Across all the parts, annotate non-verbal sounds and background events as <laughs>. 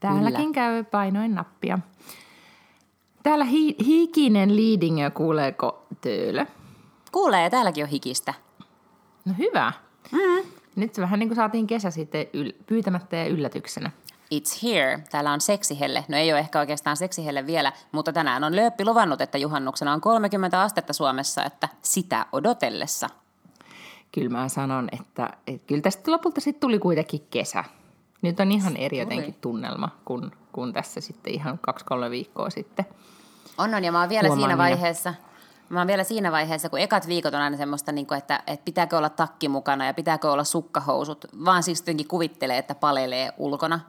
Täälläkin käy painoin nappia. Täällä hi- hikinen liidingö, kuuleeko töölö? Kuulee, täälläkin on hikistä. No hyvä. Mm. Nyt vähän niin kuin saatiin kesä sitten yl- pyytämättä ja yllätyksenä. It's here. Täällä on seksihelle. No ei ole ehkä oikeastaan seksihelle vielä, mutta tänään on Lööppi luvannut, että juhannuksena on 30 astetta Suomessa, että sitä odotellessa. Kyllä mä sanon, että, että kyllä tästä lopulta sitten tuli kuitenkin kesä. Nyt on ihan eri jotenkin tunnelma kuin, kuin tässä sitten ihan kaksi-kolme viikkoa sitten. On, on, ja mä oon vielä Huomaan siinä vaiheessa, mä oon vielä siinä vaiheessa, kun ekat viikot on aina semmoista, niin kuin, että, että pitääkö olla takki mukana ja pitääkö olla sukkahousut, vaan siis jotenkin kuvittelee, että palelee ulkona.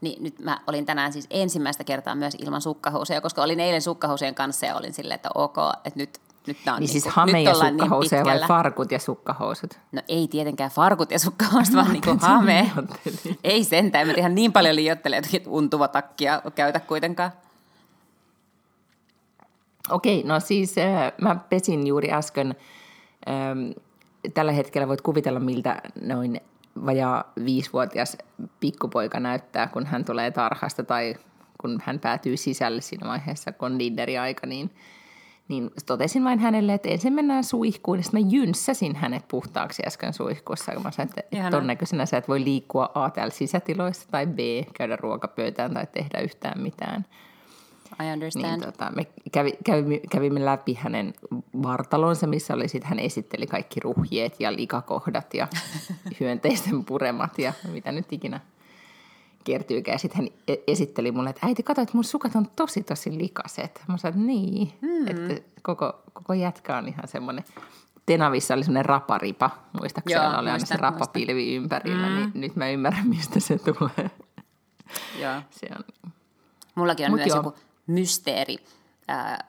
Niin nyt mä olin tänään siis ensimmäistä kertaa myös ilman sukkahousuja, koska olin eilen sukkahousien kanssa ja olin silleen, että ok, että nyt, nyt on Niin siis kuin- hame nyt ja ollaan niin sukkahousuja vai farkut ja sukkahousut? No ei tietenkään farkut ja sukkahousut, vaan ajattelin, hame. Ei sentään, en mä ihan niin paljon liioittele, että untuva takkia käytä kuitenkaan. Okei, no siis äh, mä pesin juuri äsken. Ähm, tällä hetkellä voit kuvitella, miltä noin vajaa viisivuotias pikkupoika näyttää, kun hän tulee tarhasta tai kun hän päätyy sisälle siinä vaiheessa, kun on aika, niin, niin totesin vain hänelle, että ensin mennään suihkuun, ja sitten mä jynssäsin hänet puhtaaksi äsken suihkussa, kun mä sanoin, että, Ihanaa. todennäköisenä sä et voi liikkua A täällä sisätiloissa tai B, käydä ruokapöytään tai tehdä yhtään mitään. I understand. Niin, tota, me kävi, kävimme, kävimme läpi hänen vartalonsa, missä oli sit, hän esitteli kaikki ruhjeet ja likakohdat ja <laughs> hyönteisten puremat ja mitä nyt ikinä kertyykään. Sitten hän e- esitteli mulle, että äiti, kato, että mun sukat on tosi tosi likaset. Mä sanoin, että niin, mm. että koko, koko jätkä on ihan semmoinen. Tenavissa oli semmoinen raparipa, muistaakseni Joo, siellä oli aina muistan, se rapapilvi ympärillä, mm. niin nyt mä ymmärrän, mistä se tulee. Joo. Se on Mullakin on Mut myös joo. joku mysteeri ää,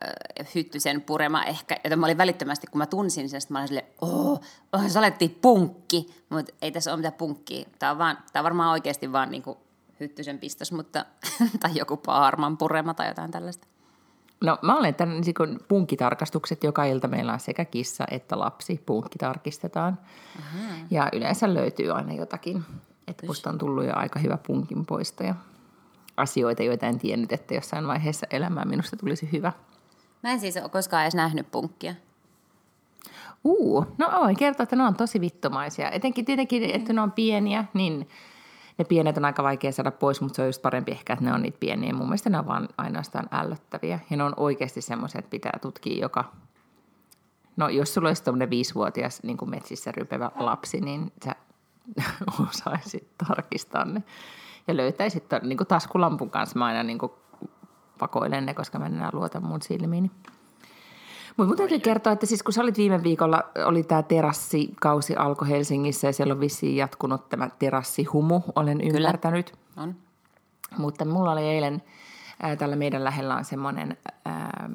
hyttysen purema ehkä, jota mä olin välittömästi, kun mä tunsin sen, mä olin silleen, oh, oh sä olettiin punkki, mutta ei tässä ole mitään punkkia. Tämä on, vaan, tää on varmaan oikeasti vaan niinku hyttysen pistos, mutta, <laughs> tai joku paarman purema tai jotain tällaista. No mä olen tämän niin kun punkkitarkastukset, joka ilta meillä on sekä kissa että lapsi, punkki tarkistetaan. Ja yleensä löytyy aina jotakin, että musta on tullut jo aika hyvä punkin poisto ja asioita, joita en tiennyt, että jossain vaiheessa elämää minusta tulisi hyvä. Mä en siis ole koskaan edes nähnyt punkkia. Uu, no voin kertoa, että ne on tosi vittomaisia. Etenkin tietenkin, että ne on pieniä, niin ne pienet on aika vaikea saada pois, mutta se on just parempi ehkä, että ne on niitä pieniä. Mun mielestä ne on vaan ainoastaan ällöttäviä. Ja ne on oikeasti semmoisia, että pitää tutkia joka... No jos sulla olisi tuommoinen viisivuotias niin kuin metsissä rypevä lapsi, niin sä <laughs> osaisit tarkistaa ne. Ja löytäisit niin kuin taskulampun kanssa. Mä aina niin kuin pakoilen ne, koska mä en enää luota mun silmiini. Mutta mun täytyy kertoa, että siis kun sä olit viime viikolla, oli tämä terassikausi alkoi Helsingissä ja siellä on vissiin jatkunut tämä terassihumu, olen ymmärtänyt. On. Mutta mulla oli eilen, ää, tällä meidän lähellä on semmoinen ää,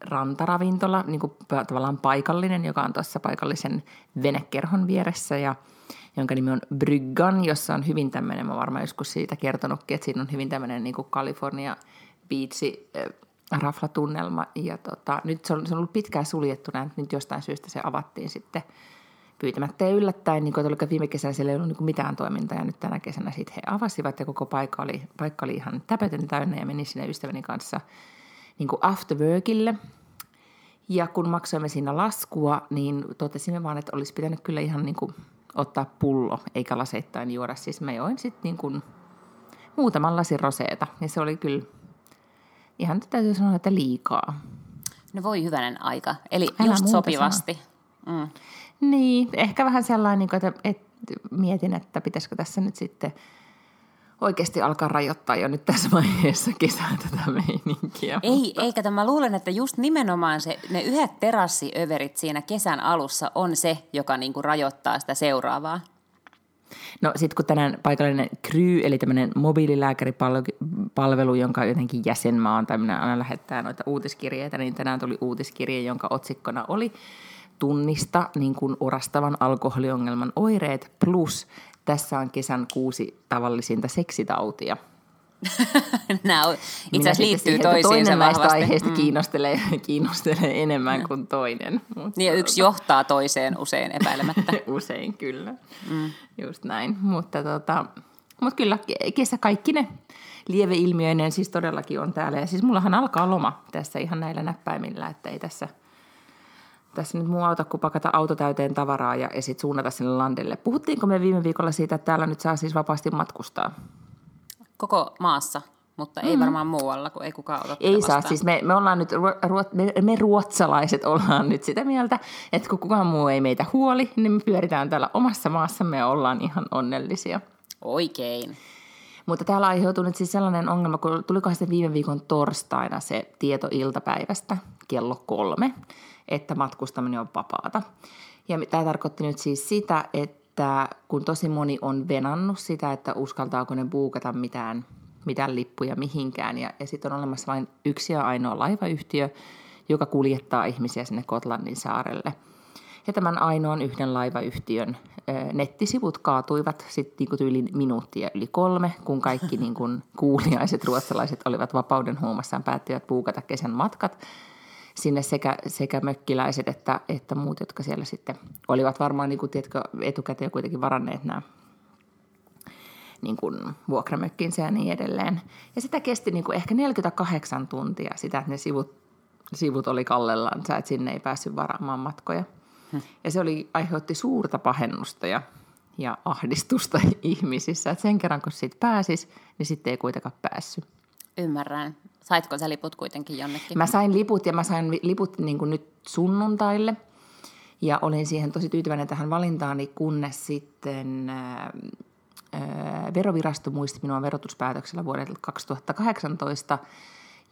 rantaravintola, niin kuin tavallaan paikallinen, joka on tuossa paikallisen venekerhon vieressä ja jonka nimi on Bryggan, jossa on hyvin tämmöinen, mä varmaan joskus siitä kertonutkin, että siinä on hyvin tämmöinen niin kuin California Beach raflatunnelma. Ja tota, nyt se on, se on ollut pitkään suljettuna, että nyt jostain syystä se avattiin sitten pyytämättä ja yllättäen, niin kuin, viime kesänä siellä ei ollut niin mitään toimintaa ja nyt tänä kesänä sitten he avasivat ja koko paikka oli, paikka oli ihan täpötön täynnä ja menin sinne ystäväni kanssa niin kuin after workille. Ja kun maksoimme siinä laskua, niin totesimme vaan, että olisi pitänyt kyllä ihan niin kuin ottaa pullo, eikä laseittain juoda. Siis mä join sitten niin kuin muutaman lasin roseeta ja se oli kyllä ihan täytyy sanoa, että liikaa. No voi hyvänen aika. Eli Älä just sopivasti. Mm. Niin, ehkä vähän sellainen, niin että, että mietin, että pitäisikö tässä nyt sitten oikeasti alkaa rajoittaa jo nyt tässä vaiheessa kesää tätä meininkiä. Ei, eikä tämä luulen, että just nimenomaan se, ne yhdet terassiöverit siinä kesän alussa on se, joka niinku rajoittaa sitä seuraavaa. No sitten kun tänään paikallinen Kry, eli tämmöinen mobiililääkäripalvelu, jonka jotenkin jäsenmaa on, tai minä aina lähettää noita uutiskirjeitä, niin tänään tuli uutiskirje, jonka otsikkona oli tunnista niin kuin orastavan alkoholiongelman oireet plus tässä on kesän kuusi tavallisinta seksitautia. <laughs> Nämä on, itse asiassa liittyy siihen, toisiinsa Toinen näistä aiheista mm. kiinnostelee, kiinnostelee enemmän mm. kuin toinen. Mutta niin yksi johtaa toiseen usein epäilemättä. <laughs> usein kyllä, mm. just näin. Mutta, tota, mutta kyllä kesä kaikki ne lieveilmiöinen siis todellakin on täällä. Ja siis mullahan alkaa loma tässä ihan näillä näppäimillä, että ei tässä – tässä nyt muu auta kuin pakata auto täyteen tavaraa ja, ja sitten suunnata sinne landelle. Puhuttiinko me viime viikolla siitä, että täällä nyt saa siis vapaasti matkustaa? Koko maassa, mutta ei mm. varmaan muualla, kun ei kukaan ota Ei saa, siis me, me ollaan nyt, ruot, me, me ruotsalaiset ollaan nyt sitä mieltä, että kun kukaan muu ei meitä huoli, niin me pyöritään täällä omassa maassamme ja ollaan ihan onnellisia. Oikein. Mutta täällä aiheutuu nyt siis sellainen ongelma, kun tulikohan sitten viime viikon torstaina se tieto iltapäivästä kello kolme, että matkustaminen on vapaata. Ja tämä tarkoitti nyt siis sitä, että kun tosi moni on venannut sitä, että uskaltaako ne buukata mitään, mitään lippuja mihinkään, ja, ja sitten on olemassa vain yksi ja ainoa laivayhtiö, joka kuljettaa ihmisiä sinne Kotlannin saarelle. Ja tämän ainoan yhden laivayhtiön nettisivut kaatuivat sitten niin yli minuuttia yli kolme, kun kaikki <laughs> niin kuin kuuliaiset ruotsalaiset olivat vapauden huumassaan päättivät puukata kesän matkat sinne sekä, sekä mökkiläiset että, että muut, jotka siellä sitten olivat varmaan niin kuin, tiedätkö, etukäteen kuitenkin varanneet nämä niin kuin vuokramökkinsä ja niin edelleen. Ja sitä kesti niin kuin ehkä 48 tuntia sitä, että ne sivut, sivut oli kallellaan, että sinne ei päässyt varaamaan matkoja. Hmm. Ja se oli, aiheutti suurta pahennusta ja, ja ahdistusta <laughs> ihmisissä, että sen kerran kun siitä pääsis, niin sitten ei kuitenkaan päässyt. Ymmärrän. Saitko sä liput kuitenkin jonnekin? Mä sain liput ja mä sain liput niin kuin nyt sunnuntaille. Ja olin siihen tosi tyytyväinen tähän valintaani, kunnes sitten ää, verovirasto muisti minua verotuspäätöksellä vuodelta 2018,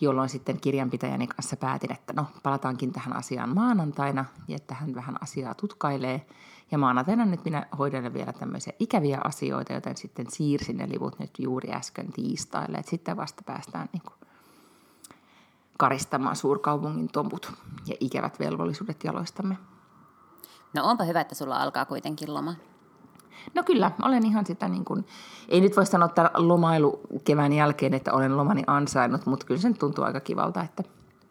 jolloin sitten kirjanpitäjäni kanssa päätin, että no palataankin tähän asiaan maanantaina ja että hän vähän asiaa tutkailee. Ja maanantaina nyt minä hoidan vielä tämmöisiä ikäviä asioita, joten sitten siirsin ne livut nyt juuri äsken tiistaille. Että sitten vasta päästään niin kuin karistamaan suurkaupungin tomut ja ikävät velvollisuudet jaloistamme. No onpa hyvä, että sulla alkaa kuitenkin loma. No kyllä, olen ihan sitä niin kuin, ei nyt voi sanoa että lomailu kevään jälkeen, että olen lomani ansainnut, mutta kyllä se tuntuu aika kivalta, että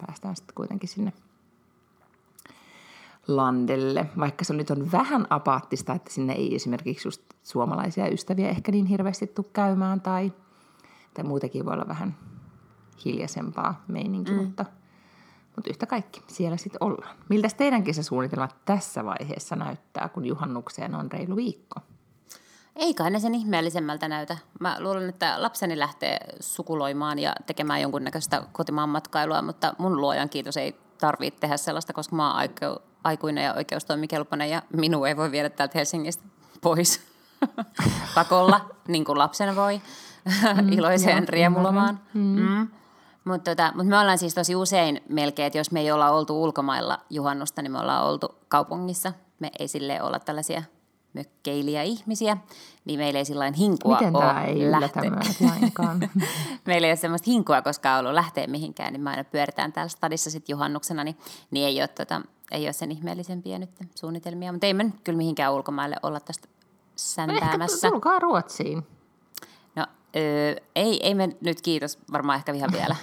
päästään sitten kuitenkin sinne landelle, vaikka se nyt on vähän apaattista, että sinne ei esimerkiksi just suomalaisia ystäviä ehkä niin hirveästi tule käymään tai, tai muutenkin voi olla vähän hiljaisempaa meininkiä, mm. mutta, mutta yhtä kaikki, siellä sitten ollaan. Miltä teidän kesäsuunnitelmat tässä vaiheessa näyttää, kun juhannukseen on reilu viikko? Ei kai ne sen ihmeellisemmältä näytä. Mä luulen, että lapseni lähtee sukuloimaan ja tekemään jonkunnäköistä kotimaan matkailua, mutta mun luojan kiitos ei tarvitse tehdä sellaista, koska mä oon aikuinen ja oikeustoimikelpoinen ja minua ei voi viedä täältä Helsingistä pois <laughs> pakolla, niin kuin lapsen voi, mm, <laughs> iloiseen riemulomaan. Mm. Mm. Mutta tota, mut me ollaan siis tosi usein melkein, että jos me ei olla oltu ulkomailla juhannusta, niin me ollaan oltu kaupungissa. Me ei sille olla tällaisia mökkeilijä-ihmisiä, niin meillä ei sillä hinkua Miten tämä ei lähteä. lainkaan? <laughs> meillä ei ole semmoista hinkua koskaan ollut lähteä mihinkään, niin me aina pyöritään täällä stadissa sitten juhannuksena, niin, niin ei, ole, tota, ei ole sen ihmeellisempiä nyt suunnitelmia. Mutta ei me nyt kyllä mihinkään ulkomaille olla tästä säntäämässä. No ehkä tulkaa Ruotsiin. No öö, ei, ei me nyt kiitos, varmaan ehkä ihan vielä.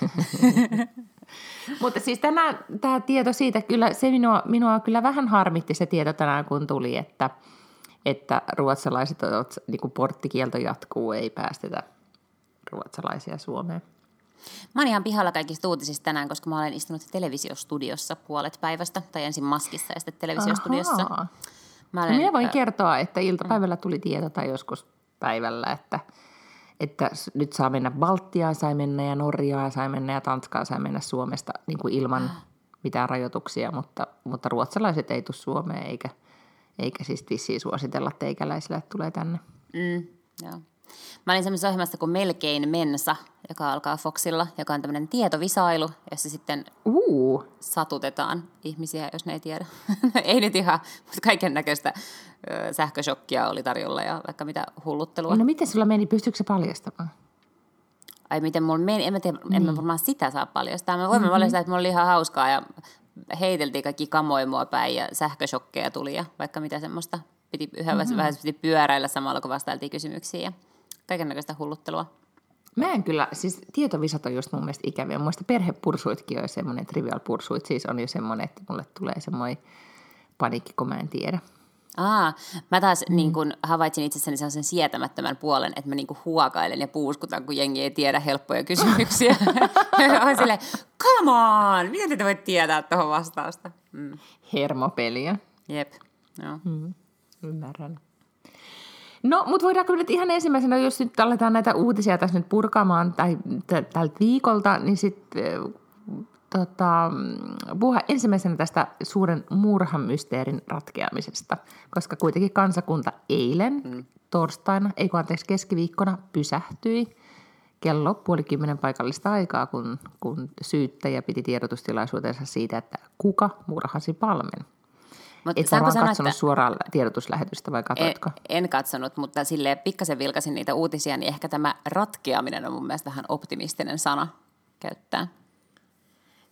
<laughs> Mutta siis tämä, tämä tieto siitä, kyllä se minua, minua kyllä vähän harmitti se tieto tänään, kun tuli, että – että ruotsalaiset, niin kuin porttikielto jatkuu, ei päästetä ruotsalaisia Suomeen. Mä oon ihan pihalla kaikista uutisista tänään, koska mä olen istunut televisiostudiossa puolet päivästä, tai ensin maskissa ja sitten televisiostudiossa. Mä olen, no minä voin kertoa, että iltapäivällä tuli tieto tai joskus päivällä, että, että nyt saa mennä Baltiaan, sai mennä ja Norjaa, sai mennä ja Tanskaa, sai mennä Suomesta niin kuin ilman mitään rajoituksia, mutta, mutta ruotsalaiset ei tule Suomeen eikä – eikä siis vissiin suositella teikäläisille, että tulee tänne. Mm, joo. Mä olin semmoisessa ohjelmassa kuin Melkein Mensa, joka alkaa Foxilla, joka on tämmöinen tietovisailu, jossa sitten Uh, satutetaan ihmisiä, jos ne ei tiedä. <laughs> ei nyt ihan, mutta kaiken näköistä sähköshokkia oli tarjolla ja vaikka mitä hulluttelua. no miten sulla meni? Pystyykö se paljastamaan? Ai miten mulla meni, en mä tiedä, en mä varmaan sitä saa paljastaa. Mä voimme mm-hmm. paljastaa, että mulla oli ihan hauskaa ja heiteltiin kaikki kamoja mua päin ja sähköshokkeja tuli ja vaikka mitä semmoista. Piti yhä mm-hmm. vähän piti pyöräillä samalla, kun vastailtiin kysymyksiin ja kaiken näköistä hulluttelua. Mä en kyllä, siis tietovisat on just mun mielestä ikäviä. Mun mielestä perhepursuitkin on jo semmoinen, trivial pursuit siis on jo semmoinen, että mulle tulee semmoinen paniikki, kun mä en tiedä. Aa, mä taas mm. niin kun havaitsin itsessäni sellaisen sietämättömän puolen, että mä niin kun huokailen ja puuskutan, kun jengi ei tiedä helppoja <laughs> kysymyksiä. <laughs> on silleen, come on, miten te voit tietää tuohon vastausta? Mm. Hermopeliä. Jep, joo. Mm. Ymmärrän. No, mutta voidaanko nyt ihan ensimmäisenä, jos nyt aletaan näitä uutisia tässä nyt purkamaan tai t- tältä viikolta, niin sitten tota, puhua ensimmäisenä tästä suuren murhamysteerin ratkeamisesta, koska kuitenkin kansakunta eilen mm. torstaina, ei kun anteeksi keskiviikkona, pysähtyi kello puoli kymmenen paikallista aikaa, kun, kun syyttäjä piti tiedotustilaisuutensa siitä, että kuka murhasi Palmen. Mut Et sä vaan sanoa, katsonut että... suoraan tiedotuslähetystä vai katsoitko? En, en katsonut, mutta sille pikkasen vilkasin niitä uutisia, niin ehkä tämä ratkeaminen on mun mielestä vähän optimistinen sana käyttää.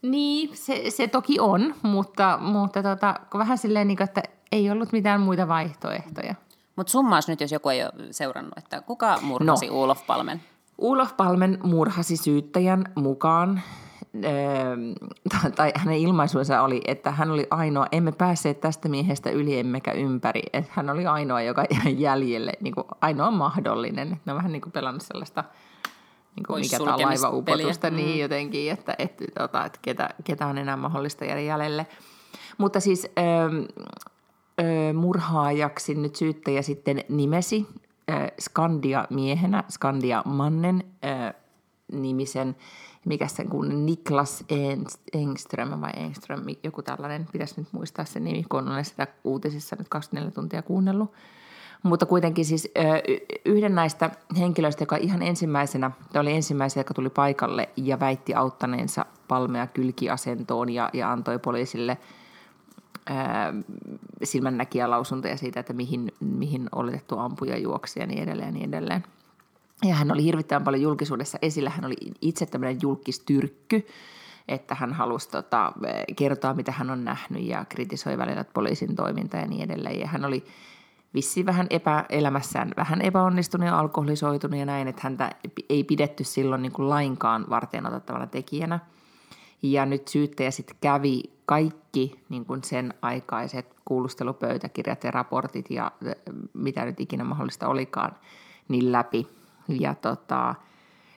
Niin, se, se toki on, mutta, mutta tota, vähän silleen, niin kuin, että ei ollut mitään muita vaihtoehtoja. Mutta summaus nyt, jos joku ei ole seurannut, että kuka murhasi no. Ulof Palmen? Ulof Palmen murhasi syyttäjän mukaan, äh, tai hänen ilmaisuunsa oli, että hän oli ainoa, emme päässeet tästä miehestä yli emmekä ympäri, että hän oli ainoa, joka jäi jäljelle, niin kuin ainoa mahdollinen. Ne on vähän niin kuin pelannut sellaista niin kuin mikä tämä laivaupotusta, mm. niin jotenkin, että, että, tota, että ketä, ketä on enää mahdollista jäädä jäljelle. Mutta siis ö, ö, murhaajaksi nyt syyttäjä sitten nimesi ö, Skandia miehenä, Skandia Mannen ö, nimisen, mikä sen kun Niklas Engström vai Engström, joku tällainen, pitäisi nyt muistaa sen nimi, kun olen sitä uutisissa nyt 24 tuntia kuunnellut. Mutta kuitenkin siis yhden näistä henkilöistä, joka ihan ensimmäisenä, oli ensimmäisenä, joka tuli paikalle ja väitti auttaneensa palmea kylkiasentoon ja, ja antoi poliisille silmännäkiä lausuntoja siitä, että mihin, mihin oletettu ampuja juoksi ja niin edelleen ja niin edelleen. Ja hän oli hirvittävän paljon julkisuudessa esillä. Hän oli itse tämmöinen julkistyrkky, että hän halusi tota, kertoa, mitä hän on nähnyt ja kritisoi välillä poliisin toimintaa ja niin edelleen. Ja hän oli vissi vähän epäelämässään vähän epäonnistunut ja alkoholisoitunut ja näin, että häntä ei pidetty silloin niin kuin lainkaan varten otettavana tekijänä. Ja nyt syyttäjä sitten kävi kaikki niin kuin sen aikaiset kuulustelupöytäkirjat ja raportit ja mitä nyt ikinä mahdollista olikaan, niin läpi. Ja tota,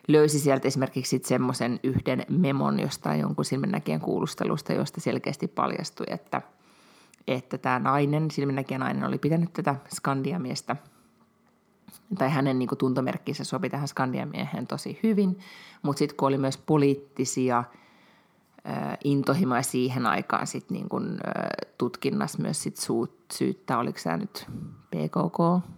löysi sieltä esimerkiksi semmoisen yhden memon jostain jonkun silmännäkijän kuulustelusta, josta selkeästi paljastui, että – että tämä nainen, silminnäkijä nainen, oli pitänyt tätä skandiamiestä. Tai hänen niin kuin, tuntomerkkinsä sopi tähän skandiamieheen tosi hyvin, mutta sitten kun oli myös poliittisia intohimoja siihen aikaan sit, niin kuin, äh, tutkinnassa myös sit suut, syyttää, oliko tämä nyt PKK,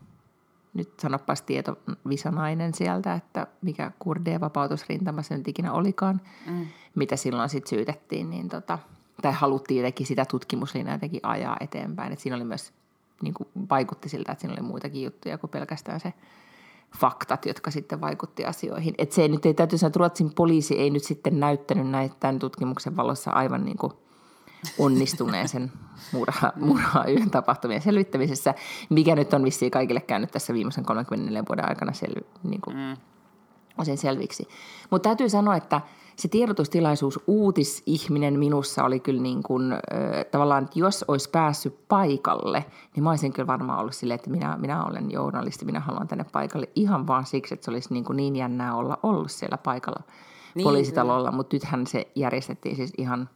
nyt sanopas tieto visanainen sieltä, että mikä kurdien vapautusrintama se nyt ikinä olikaan, mm. mitä silloin sitten syytettiin, niin tota, tai haluttiin jotenkin sitä tutkimuslinjaa jotenkin ajaa eteenpäin. Et siinä oli myös, niin kuin vaikutti siltä, että siinä oli muitakin juttuja kuin pelkästään se faktat, jotka sitten vaikutti asioihin. Et se ei nyt ei täytyy sanoa, että Ruotsin poliisi ei nyt sitten näyttänyt näitä tämän tutkimuksen valossa aivan niin kuin onnistuneen sen murha, murha yhden tapahtumien selvittämisessä, mikä nyt on vissiin kaikille käynyt tässä viimeisen 34 vuoden aikana sel, niin kuin, mm. osin selviksi. Mutta täytyy sanoa, että – se tiedotustilaisuus uutisihminen minussa oli kyllä niin kuin, äh, tavallaan, että jos olisi päässyt paikalle, niin mä olisin kyllä varmaan ollut silleen, että minä, minä olen journalisti, minä haluan tänne paikalle ihan vaan siksi, että se olisi niin, kuin niin jännää olla ollut siellä paikalla niin, poliisitalolla, mutta nythän se järjestettiin siis ihan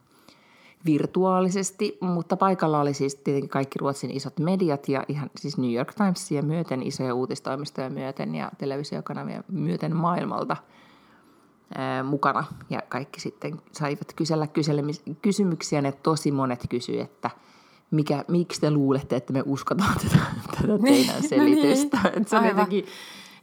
virtuaalisesti, mutta paikalla oli siis tietenkin kaikki Ruotsin isot mediat ja ihan siis New York Timesia myöten, isoja uutistoimistoja myöten ja televisiokanavia myöten maailmalta – mukana ja kaikki sitten saivat kysellä kysymyksiä. Ne tosi monet kysyivät, että mikä, miksi te luulette, että me uskotaan tätä, tätä niin, teidän <laughs> selitystä. No niin, se on jotenkin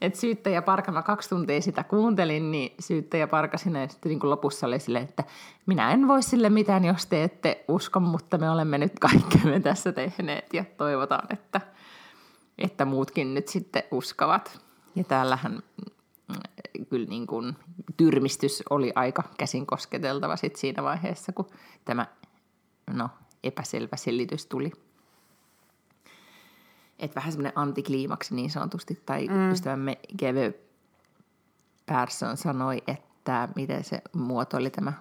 Et syyttäjä Parka, mä kaksi tuntia sitä kuuntelin, niin syyttäjä Parka sinne sitten niin kuin lopussa oli silleen, että minä en voi sille mitään, jos te ette usko, mutta me olemme nyt kaikkemme tässä tehneet ja toivotaan, että, että muutkin nyt sitten uskovat. Ja täällähän mm, kyllä niin kuin tyrmistys oli aika käsin kosketeltava sit siinä vaiheessa, kun tämä no, epäselvä selitys tuli. Että vähän semmoinen antikliimaksi niin sanotusti, tai mm. ystävämme Geve Persson sanoi, että miten se muotoili tämä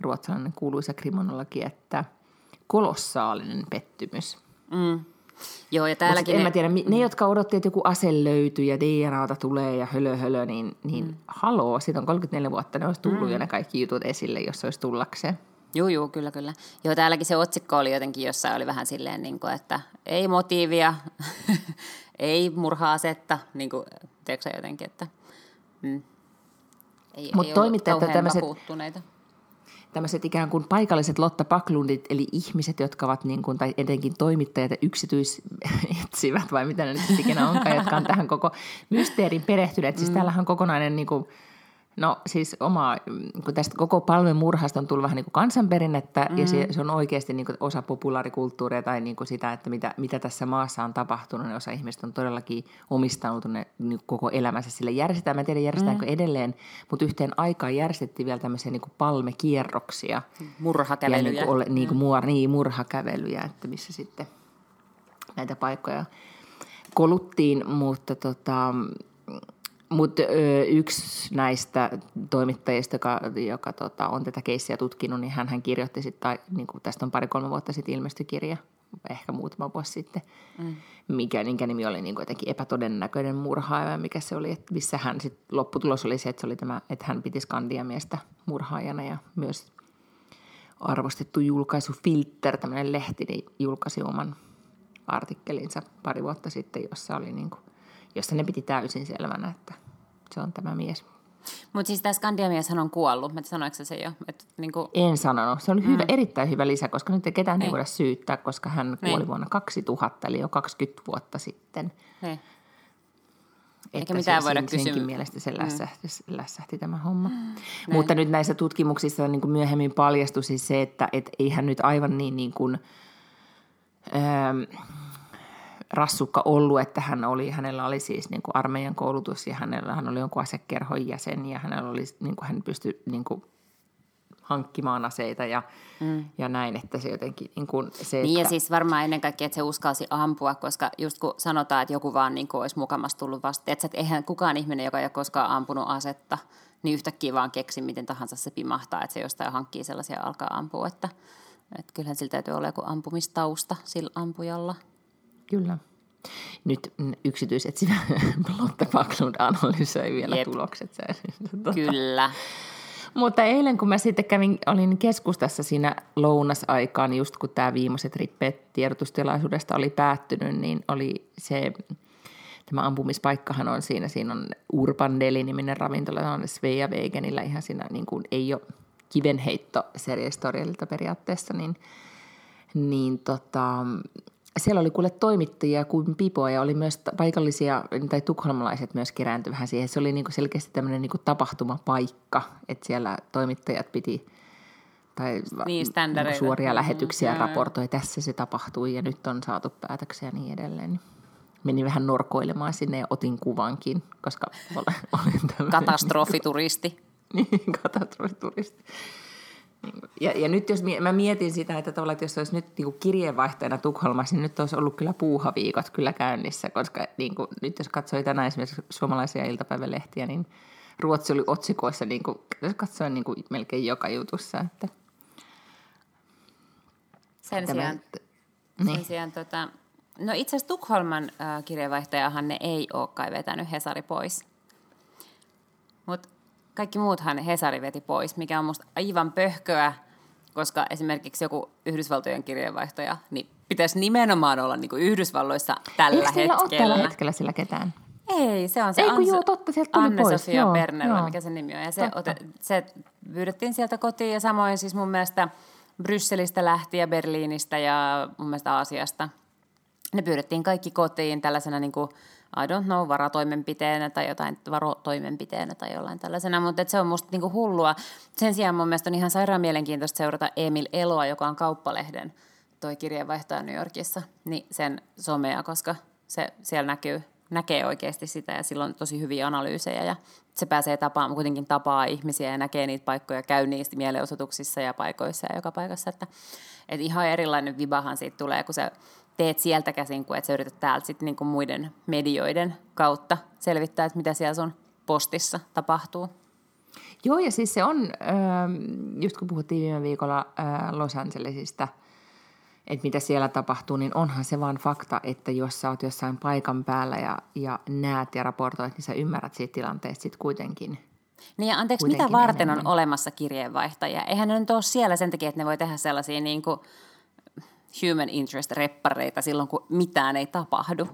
ruotsalainen kuuluisa kriminologi, että kolossaalinen pettymys. Mm. Joo, ja täälläkin... En ne... mä tiedä, ne, jotka odotti, että joku ase löytyy ja DNAta tulee ja hölö hölö, niin, niin mm. haloo, siitä on 34 vuotta, ne olisi tullut mm. jo ne kaikki jutut esille, jos olisi tullakseen. Joo, joo, kyllä, kyllä. Joo, täälläkin se otsikko oli jotenkin jossain, oli vähän silleen, niin kuin, että ei motiivia, <laughs> ei murha-asetta, niin kuin, tiedätkö jotenkin, että mm, ei, Mut ei toimittajat tämmöiset, tämmöiset ikään kuin paikalliset Lotta Paklundit, eli ihmiset, jotka ovat niin kuin, tai etenkin toimittajat ja yksityisetsivät, vai mitä ne nyt ikinä onkaan, jotka on tähän koko mysteerin perehtyneet. Siis mm. täällähän on kokonainen niin kuin, No siis oma, kun tästä koko palmen murhasta on tullut vähän niin kuin kansanperinnettä mm. ja se, se on oikeasti niin kuin osa populaarikulttuuria tai niin kuin sitä, että mitä, mitä tässä maassa on tapahtunut. Niin osa ihmistä on todellakin omistanut ne niin koko elämänsä sille järjestetään. Mä en tiedä järjestetäänkö mm. edelleen, mutta yhteen aikaan järjestettiin vielä tämmöisiä niin kuin palmekierroksia. Murhakävelyjä. Ja niin kuin, niin kuin muor, niin, murhakävelyjä, että missä sitten näitä paikkoja koluttiin, mutta tota, mutta yksi näistä toimittajista, joka, joka tota, on tätä keissiä tutkinut, niin hän, hän kirjoitti sitten, niin kuin tästä on pari-kolme vuotta sitten ilmestyi kirja, ehkä muutama vuosi sitten, mm. mikä, minkä nimi oli niin kuin jotenkin epätodennäköinen murhaaja, mikä se oli, että missä hän sit, lopputulos oli se, että, se oli tämä, että hän piti Skandiamiestä murhaajana ja myös arvostettu julkaisu Filter, tämmöinen lehti, niin julkaisi oman artikkelinsa pari vuotta sitten, jossa oli niin kuin jossa ne piti täysin selvänä, että se on tämä mies. Mutta siis tämä Skandiamieshän on kuollut, että sanoiko se jo? Et, niin kuin... En sanonut. Se on hyvä, mm. erittäin hyvä lisä, koska nyt ei ketään ei niin. voida syyttää, koska hän kuoli niin. vuonna 2000, eli jo 20 vuotta sitten. Niin. Eikä mitään se, voida kysyä. Senkin mielestä se lässähti, mm. lässähti tämä homma. Mm. Mutta nyt näissä tutkimuksissa niin kuin myöhemmin paljastui siis se, että et eihän nyt aivan niin, niin kuin, ähm, rassukka ollut, että hän oli, hänellä oli siis niin kuin armeijan koulutus ja hänellä, hän oli jonkun asekerhon jäsen ja hänellä oli, niin kuin hän pystyi niin kuin hankkimaan aseita ja, mm. ja näin, että se jotenkin niin kuin se, Niin että... ja siis varmaan ennen kaikkea, että se uskalsi ampua, koska just kun sanotaan, että joku vaan niin kuin olisi mukamassa tullut vasta, että eihän kukaan ihminen, joka ei ole koskaan ampunut asetta, niin yhtäkkiä vaan keksi, miten tahansa se pimahtaa, että se jostain hankkii sellaisia alkaa ampua, että, että kyllähän sillä täytyy olla joku ampumistausta sillä ampujalla. Kyllä. Nyt yksityisetsivä <laughs> Lotte Backlund analysoi vielä Jep. tulokset. Tuota. Kyllä. Mutta eilen, kun mä sitten kävin, olin keskustassa siinä lounasaikaan, just kun tämä viimeiset rippeet tiedotustilaisuudesta oli päättynyt, niin oli se, tämä ampumispaikkahan on siinä, siinä on Urban Deli-niminen ravintola, on Svea Veganilla ihan siinä, niin kuin ei ole kivenheitto seriestorialilta periaatteessa, niin, niin tota, siellä oli kuule toimittajia kuin pipoa ja oli myös paikallisia, tai tukholmalaiset myös kerääntyi vähän siihen. Se oli niinku selkeästi tämmöinen niinku tapahtumapaikka, että siellä toimittajat piti tai niin, niinku suoria lähetyksiä mm, raportoi, tässä se tapahtui ja nyt on saatu päätöksiä ja niin edelleen. Menin vähän norkoilemaan sinne ja otin kuvankin, koska olen, <laughs> olen Katastrofituristi. <laughs> niin, katastrofituristi. Ja, ja nyt jos mä mietin sitä, että, tavallaan, että jos olisi nyt niin kirjeenvaihtajana Tukholmassa, niin nyt olisi ollut kyllä puuhaviikot kyllä käynnissä, koska niin kuin, nyt jos katsoi tänään esimerkiksi suomalaisia iltapäivälehtiä, niin Ruotsi oli otsikoissa niin kuin, katsoin niin kuin melkein joka jutussa. Että, sen tämä, sijaan, niin. sen sijaan tota, no itse asiassa Tukholman äh, kirjeenvaihtajahan ne ei ole kai vetänyt Hesari pois. Mutta kaikki muuthan Hesari veti pois, mikä on musta aivan pöhköä, koska esimerkiksi joku Yhdysvaltojen kirjeenvaihtaja, niin pitäisi nimenomaan olla niin kuin Yhdysvalloissa tällä Eikö hetkellä. Eikö tällä hetkellä sillä ketään? Ei, se on se Ei, Anse, joo, totta, sieltä tuli Anne-Sofia Berner, mikä se nimi on. Ja se, ote, se pyydettiin sieltä kotiin ja samoin siis mun mielestä Brysselistä lähti ja Berliinistä ja mun mielestä Aasiasta. Ne pyydettiin kaikki kotiin tällaisena niin kuin I don't know, varatoimenpiteenä tai jotain varotoimenpiteenä tai jollain tällaisena, mutta se on musta niinku hullua. Sen sijaan mun mielestä on ihan sairaan mielenkiintoista seurata Emil Eloa, joka on kauppalehden toi kirjeenvaihtaja New Yorkissa, niin sen somea, koska se siellä näkyy, näkee oikeasti sitä ja silloin tosi hyviä analyysejä ja se pääsee tapaamaan, kuitenkin tapaa ihmisiä ja näkee niitä paikkoja, käy niistä mielenosoituksissa ja paikoissa ja joka paikassa, että, että ihan erilainen vibahan siitä tulee, kun sä teet sieltä käsin, kun et sä yrität täältä sitten niinku muiden medioiden kautta selvittää, että mitä siellä sun postissa tapahtuu. Joo, ja siis se on, ähm, just kun puhuttiin viime viikolla äh, Los Angelesista, että mitä siellä tapahtuu, niin onhan se vaan fakta, että jos sä oot jossain paikan päällä ja, ja näet ja raportoit, niin sä ymmärrät siitä tilanteesta sitten kuitenkin. Niin ja anteeksi, mitä varten enemmän. on olemassa kirjeenvaihtajia? Eihän ne nyt ole siellä sen takia, että ne voi tehdä sellaisia niin kuin human interest-reppareita silloin, kun mitään ei tapahdu.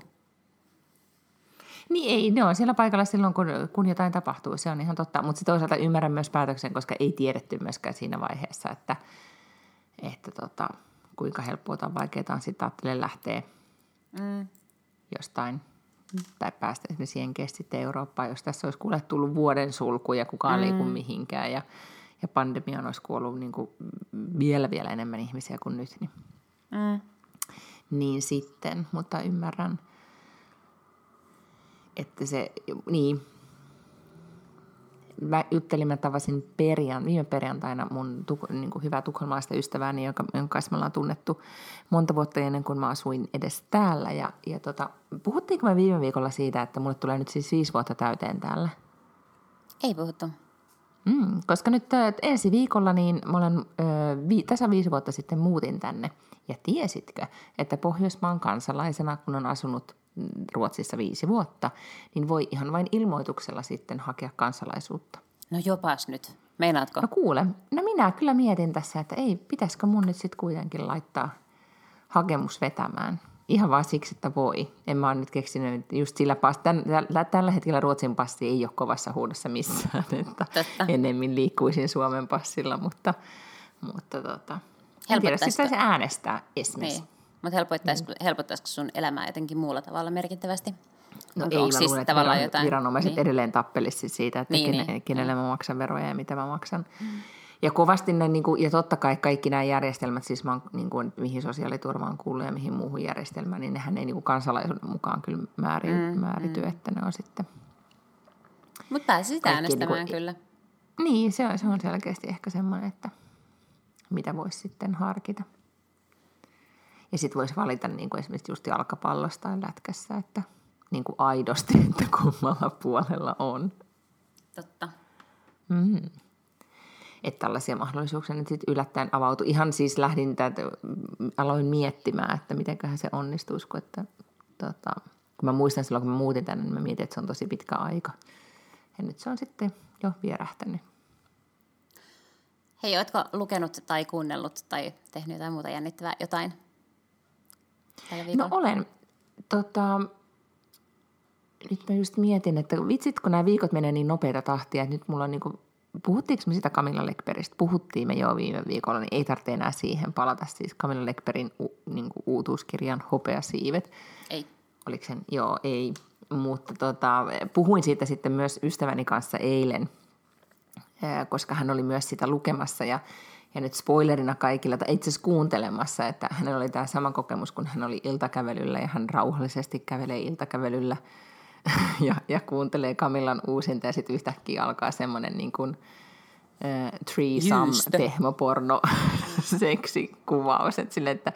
Niin ei, ne on siellä paikalla silloin, kun, kun jotain tapahtuu, se on ihan totta. Mutta sitten toisaalta ymmärrän myös päätöksen, koska ei tiedetty myöskään siinä vaiheessa, että, että tota, kuinka helppoa tai vaikeaa on sitten ajattelen lähteä mm. jostain tai päästä esimerkiksi jenkeistä sitten Eurooppaan, jos tässä olisi kuule tullut vuoden sulku ja kukaan mm. liiku mihinkään ja, ja pandemiaan olisi kuollut niin kuin vielä vielä enemmän ihmisiä kuin nyt, niin Mm. Niin sitten, mutta ymmärrän, että se, niin, mä juttelin, mä tavasin perjan, viime perjantaina mun tuk, niin kuin hyvää tukholmalaista ystävääni, jonka, jonka kanssa me ollaan tunnettu monta vuotta ennen kuin mä asuin edes täällä. Ja, ja tota, puhuttiinko me viime viikolla siitä, että mulle tulee nyt siis viisi vuotta täyteen täällä? Ei puhuttu. Mm, koska nyt ensi viikolla niin mä olen, ö, vi, tässä viisi vuotta sitten muutin tänne. Ja tiesitkö, että Pohjoismaan kansalaisena, kun on asunut Ruotsissa viisi vuotta, niin voi ihan vain ilmoituksella sitten hakea kansalaisuutta. No jopas nyt. Meinaatko? No kuule, no minä kyllä mietin tässä, että ei, pitäisikö mun nyt sitten kuitenkin laittaa hakemus vetämään. Ihan vaan siksi, että voi. En mä ole nyt keksinyt just sillä pass, tän, tällä hetkellä Ruotsin passi ei ole kovassa huudossa missään, <laughs> että Totta. ennemmin liikkuisin Suomen passilla, mutta, mutta tota, en tiedä, sitten se äänestää esimerkiksi. Niin. Mutta helpottaisiko, mm. helpottaisiko sun elämää jotenkin muulla tavalla merkittävästi? No Onko ei, mä siis luulen, että viran, jotain? viranomaiset niin. edelleen tappelisi siitä, että niin, kene, niin. kenelle mä maksan veroja ja mitä mä maksan. Mm. Ja kovasti ne, niin kuin, ja totta kai kaikki nämä järjestelmät, siis mä niin kuin, mihin sosiaaliturvaan kuuluu ja mihin muuhun järjestelmään, niin nehän ei niin kuin kansalaisuuden mukaan kyllä määri, mm, määrity, mm. että ne on sitten... Mutta pääsisit äänestämään niin kuin, kyllä. Niin, se on, se on selkeästi ehkä semmoinen, että – mitä voisi sitten harkita. Ja sitten voisi valita niin kuin esimerkiksi just jalkapallosta tai lätkässä, että niin kuin aidosti, että kummalla puolella on. Totta. Mm. Että tällaisia mahdollisuuksia nyt sitten yllättäen avautui. Ihan siis lähdin tätä, aloin miettimään, että mitenköhän se onnistuisi, kun, että, tota, kun mä muistan silloin, kun mä muutin tänne, niin mä mietin, että se on tosi pitkä aika. Ja nyt se on sitten jo vierähtänyt Hei, oletko lukenut tai kuunnellut tai tehnyt jotain muuta jännittävää jotain No olen. Tota, nyt mä just mietin, että vitsit, kun nämä viikot menee niin nopeita tahtia, että nyt mulla on niinku, puhuttiinko me sitä Camilla Lekperistä? Puhuttiin me jo viime viikolla, niin ei tarvitse enää siihen palata. Siis Camilla Lekperin u, niinku, uutuuskirjan Hopeasiivet. Ei. Oliko sen? Joo, ei. Mutta tota, puhuin siitä sitten myös ystäväni kanssa eilen – koska hän oli myös sitä lukemassa ja, ja nyt spoilerina kaikilla, tai itse asiassa kuuntelemassa, että hänellä oli tämä sama kokemus, kun hän oli iltakävelyllä ja hän rauhallisesti kävelee iltakävelyllä <laughs> ja, ja kuuntelee Kamillan uusinta ja sitten yhtäkkiä alkaa semmoinen niin kuin, äh, threesome pehmoporno <laughs> seksikuvaus, että, sille, että,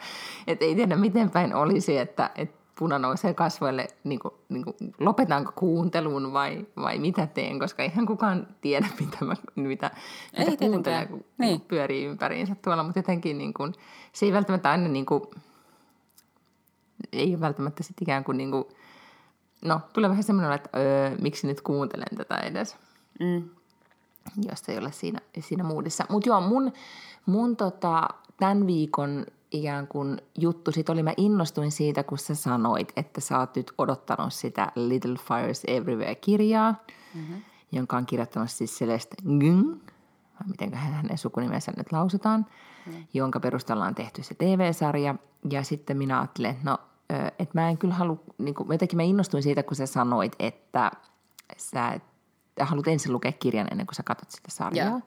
että ei tiedä miten päin olisi, että, että puna nousee kasvoille, niin kuin, niin kuin, lopetanko kuuntelun vai, vai mitä teen, koska eihän kukaan tiedä, <laughs> mitä, mä, mitä, mitä kuuntelee, kun niin. pyörii ympäriinsä tuolla, mutta jotenkin niin kuin, se ei välttämättä aina niin kuin, ei välttämättä sitten ikään kuin, niin kuin no, tulee vähän semmoinen, että öö, miksi nyt kuuntelen tätä edes, mm. jos ei ole siinä, siinä moodissa. Mutta joo, mun, mun tota, tämän viikon ikään kuin juttu sit oli, mä innostuin siitä, kun sä sanoit, että sä oot nyt odottanut sitä Little Fires Everywhere-kirjaa, mm-hmm. jonka on kirjoittanut siis Celeste Ng, miten hänen sukunimensä nyt lausutaan, mm. jonka perusteella on tehty se TV-sarja. Ja sitten minä ajattelin, että no että mä en kyllä halua, niin kuin, jotenkin mä innostuin siitä, kun sä sanoit, että sä haluat ensin lukea kirjan ennen kuin sä katsot sitä sarjaa. Yeah.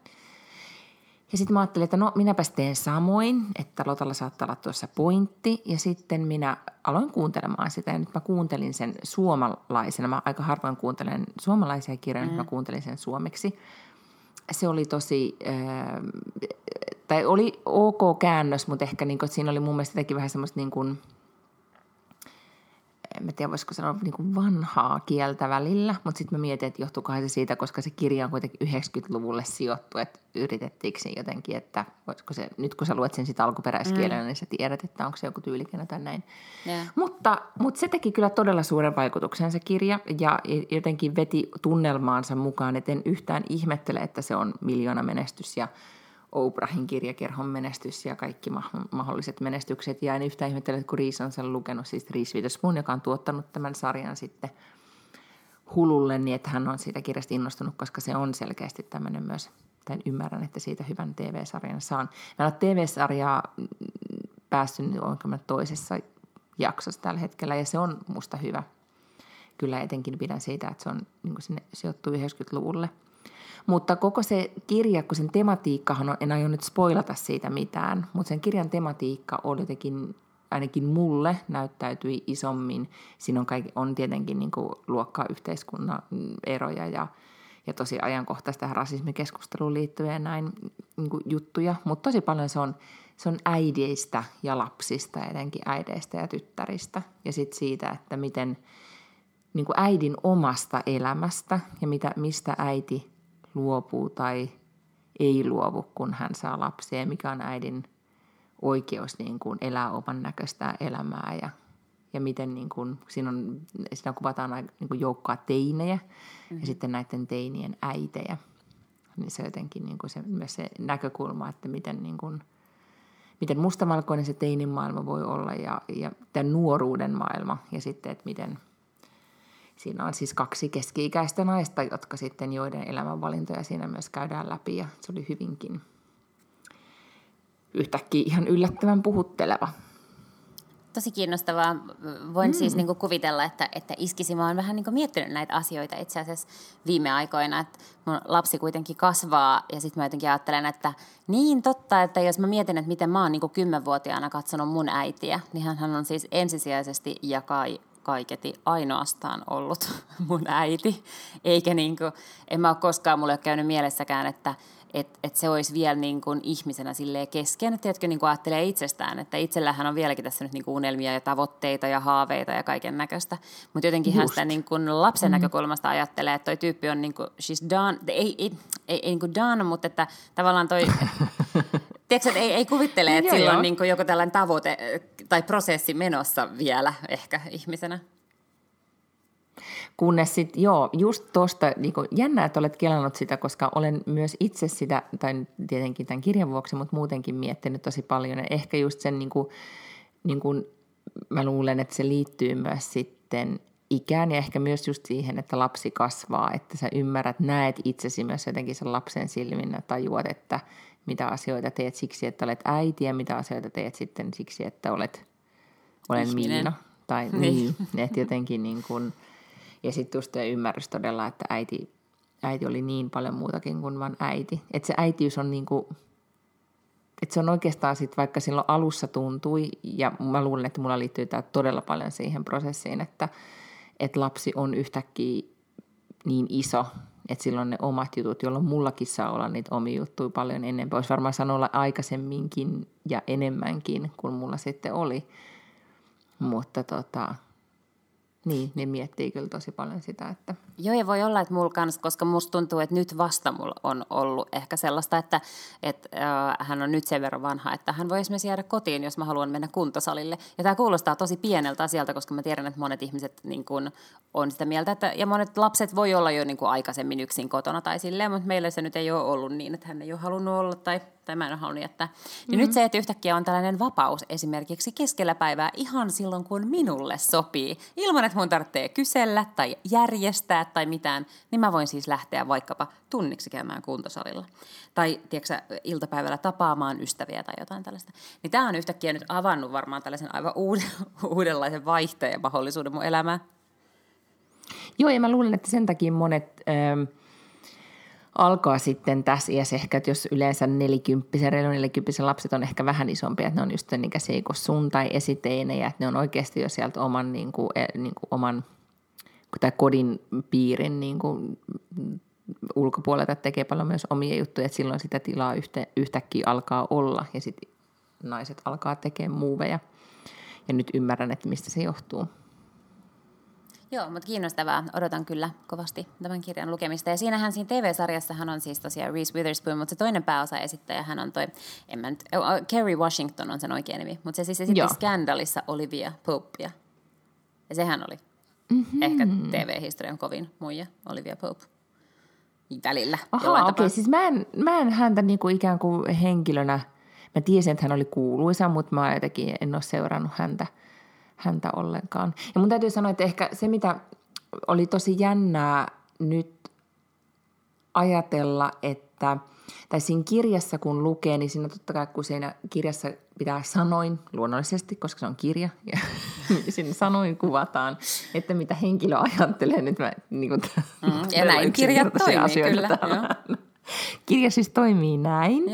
Ja sitten mä ajattelin, että no minäpäs teen samoin, että Lotalla saattaa olla tuossa pointti. Ja sitten minä aloin kuuntelemaan sitä ja nyt mä kuuntelin sen suomalaisena. Mä aika harvoin kuuntelen suomalaisia kirjoja, mm. nyt mä kuuntelin sen suomeksi. Se oli tosi, äh, tai oli ok käännös, mutta ehkä niin kuin, siinä oli mun mielestä teki vähän semmoista niin kuin – en tiedä voisiko sanoa niin kuin vanhaa kieltä välillä, mutta sitten mä mietin, että johtuukohan se siitä, koska se kirja on kuitenkin 90-luvulle sijoittu, että yritettiinkö se jotenkin, että voisiko se, nyt kun sä luet sen sitä alkuperäiskielenä, mm. niin sä tiedät, että onko se joku tyylikenä tai näin. Yeah. Mutta, mutta se teki kyllä todella suuren vaikutuksen se kirja ja jotenkin veti tunnelmaansa mukaan, että en yhtään ihmettele, että se on miljoona menestys ja – Oprahin kirjakerhon menestys ja kaikki mahdolliset menestykset. Ja en yhtään ihmettele, kun Riis on sen lukenut, siis Riis Witherspoon, joka on tuottanut tämän sarjan sitten hululle, niin että hän on siitä kirjasta innostunut, koska se on selkeästi tämmöinen myös, tai ymmärrän, että siitä hyvän TV-sarjan saan. Mä olen TV-sarjaa päässyt, onko mä toisessa jaksossa tällä hetkellä, ja se on musta hyvä. Kyllä etenkin pidän siitä, että se on niin sinne sijoittuu 90-luvulle – mutta koko se kirja, kun sen tematiikkahan on, en aio nyt spoilata siitä mitään, mutta sen kirjan tematiikka oli jotenkin, ainakin mulle näyttäytyi isommin. Siinä on, kaikki, on tietenkin niin kuin luokkaa yhteiskunnan eroja ja, ja tosi ajankohtaista tähän rasismikeskusteluun liittyviä näin niin kuin juttuja, mutta tosi paljon se on, se on äideistä ja lapsista, etenkin äideistä ja tyttäristä. Ja sitten siitä, että miten niin kuin äidin omasta elämästä ja mitä, mistä äiti luopuu tai ei luovu, kun hän saa lapsia ja mikä on äidin oikeus niin kuin elää oman näköistä elämää ja, ja miten niin kuin, siinä, on, siinä kuvataan niin kuin joukkoa teinejä mm-hmm. ja sitten näiden teinien äitejä. Niin se jotenkin niin kuin se, myös se näkökulma, että miten, niin kuin, miten mustamalkoinen se teinin maailma voi olla ja, ja tämän nuoruuden maailma ja sitten, että miten – Siinä on siis kaksi keski-ikäistä naista, jotka sitten joiden elämänvalintoja siinä myös käydään läpi ja se oli hyvinkin yhtäkkiä ihan yllättävän puhutteleva. Tosi kiinnostavaa. Voin mm. siis niin kuin kuvitella, että, että iskisi. Mä oon vähän niin kuin miettinyt näitä asioita itse asiassa viime aikoina, että mun lapsi kuitenkin kasvaa ja sitten mä jotenkin ajattelen, että niin totta, että jos mä mietin, että miten mä oon niin kuin kymmenvuotiaana katsonut mun äitiä, niin hän on siis ensisijaisesti ja kai kaiketi ainoastaan ollut <laughs> mun äiti. Eikä niin kuin, en mä ole koskaan, mulle ole käynyt mielessäkään, että et, et se olisi vielä niin kuin ihmisenä silleen kesken. Tiedätkö, niin kuin ajattelee itsestään, että itsellähän on vieläkin tässä nyt niin kuin unelmia ja tavoitteita ja haaveita ja kaiken näköistä. Mutta jotenkin hän sitä niin kuin lapsen mm-hmm. näkökulmasta ajattelee, että toi tyyppi on niin kuin, she's done, ei, ei, ei, ei niin kuin done, mutta että tavallaan toi, <laughs> tiedätkö, että ei, ei kuvittele, että sillä on niin kuin joku tällainen tavoite tai prosessi menossa vielä ehkä ihmisenä. Kunnes sitten, joo, just tuosta, niin jännää, että olet kelannut sitä, koska olen myös itse sitä, tai tietenkin tämän kirjan vuoksi, mutta muutenkin miettinyt tosi paljon. Ja ehkä just sen, niin kuin, niin kuin, mä luulen, että se liittyy myös sitten ikään ja ehkä myös just siihen, että lapsi kasvaa, että sä ymmärrät, näet itsesi myös jotenkin sen lapsen silmin ja tajuat, että mitä asioita teet siksi, että olet äiti ja mitä asioita teet sitten siksi, että olet, olen Ihminen. Miina. Tai <laughs> niin, että jotenkin niin kuin, ja sitten just ymmärrys todella, että äiti, äiti oli niin paljon muutakin kuin vain äiti. Että se äitiys on niin kuin, että se on oikeastaan sitten, vaikka silloin alussa tuntui, ja mä luulen, että mulla liittyy tämä todella paljon siihen prosessiin, että, että lapsi on yhtäkkiä niin iso, että silloin ne omat jutut, jolloin mullakin saa olla niitä omia juttuja paljon enemmän. Olisi varmaan sanoa aikaisemminkin ja enemmänkin kuin mulla sitten oli. Mutta tota, niin, niin miettii kyllä tosi paljon sitä, että... Joo, ja voi olla, että mulla kanssa, koska musta tuntuu, että nyt vasta mulla on ollut ehkä sellaista, että, että äh, hän on nyt sen verran vanha, että hän voi esimerkiksi jäädä kotiin, jos mä haluan mennä kuntosalille. Ja tämä kuulostaa tosi pieneltä asialta, koska mä tiedän, että monet ihmiset niin kun, on sitä mieltä, että, ja monet lapset voi olla jo niin kun, aikaisemmin yksin kotona tai silleen, mutta meillä se nyt ei ole ollut niin, että hän ei ole halunnut olla tai tai mä en ole halunnut jättää. Niin mm-hmm. nyt se, että yhtäkkiä on tällainen vapaus esimerkiksi keskellä päivää ihan silloin, kun minulle sopii, ilman että mun tarvitsee kysellä tai järjestää tai mitään, niin mä voin siis lähteä vaikkapa tunniksi käymään kuntosalilla. Tai, tiedätkö, iltapäivällä tapaamaan ystäviä tai jotain tällaista. Niin tämä on yhtäkkiä nyt avannut varmaan tällaisen aivan uuden, <laughs> uudenlaisen vaihteen ja mahdollisuuden mun elämään. Joo, ja mä luulen, että sen takia monet... Ähm alkaa sitten tässä iässä ehkä, että jos yleensä nelikymppisen, reilu nelikymppisen lapset on ehkä vähän isompia, että ne on just sen ikäisiä kuin sun tai esiteinejä, että ne on oikeasti jo sieltä oman, niin kuin, e, niin kuin oman tai kodin piirin niin kuin, ulkopuolelta tekee paljon myös omia juttuja, että silloin sitä tilaa yhtä, yhtäkkiä alkaa olla ja sitten naiset alkaa tekemään muuveja. Ja nyt ymmärrän, että mistä se johtuu. Joo, mutta kiinnostavaa. Odotan kyllä kovasti tämän kirjan lukemista. Ja siinähän siinä TV-sarjassahan on siis tosiaan Reese Witherspoon, mutta se toinen pääosa esittäjä, hän on toi, en mä nyt, oh, Kerry Washington on sen oikea nimi, mutta se siis esitti Joo. Scandalissa Olivia Popea. Ja sehän oli mm-hmm. ehkä TV-historian kovin muija, Olivia Pope välillä. Aha, okei. Okay. Siis mä en, mä en häntä niinku ikään kuin henkilönä, mä tiesin, että hän oli kuuluisa, mutta mä jotenkin en ole seurannut häntä – häntä ollenkaan. Ja mun täytyy sanoa, että ehkä se, mitä oli tosi jännää nyt ajatella, että tai siinä kirjassa kun lukee, niin siinä totta kai kun siinä kirjassa pitää sanoin luonnollisesti, koska se on kirja, ja <laughs> sinne sanoin kuvataan, että mitä henkilö ajattelee. Nyt mä, niin kuin, mm, ja näin kirjat <laughs> toimii kyllä. Kirja siis toimii näin,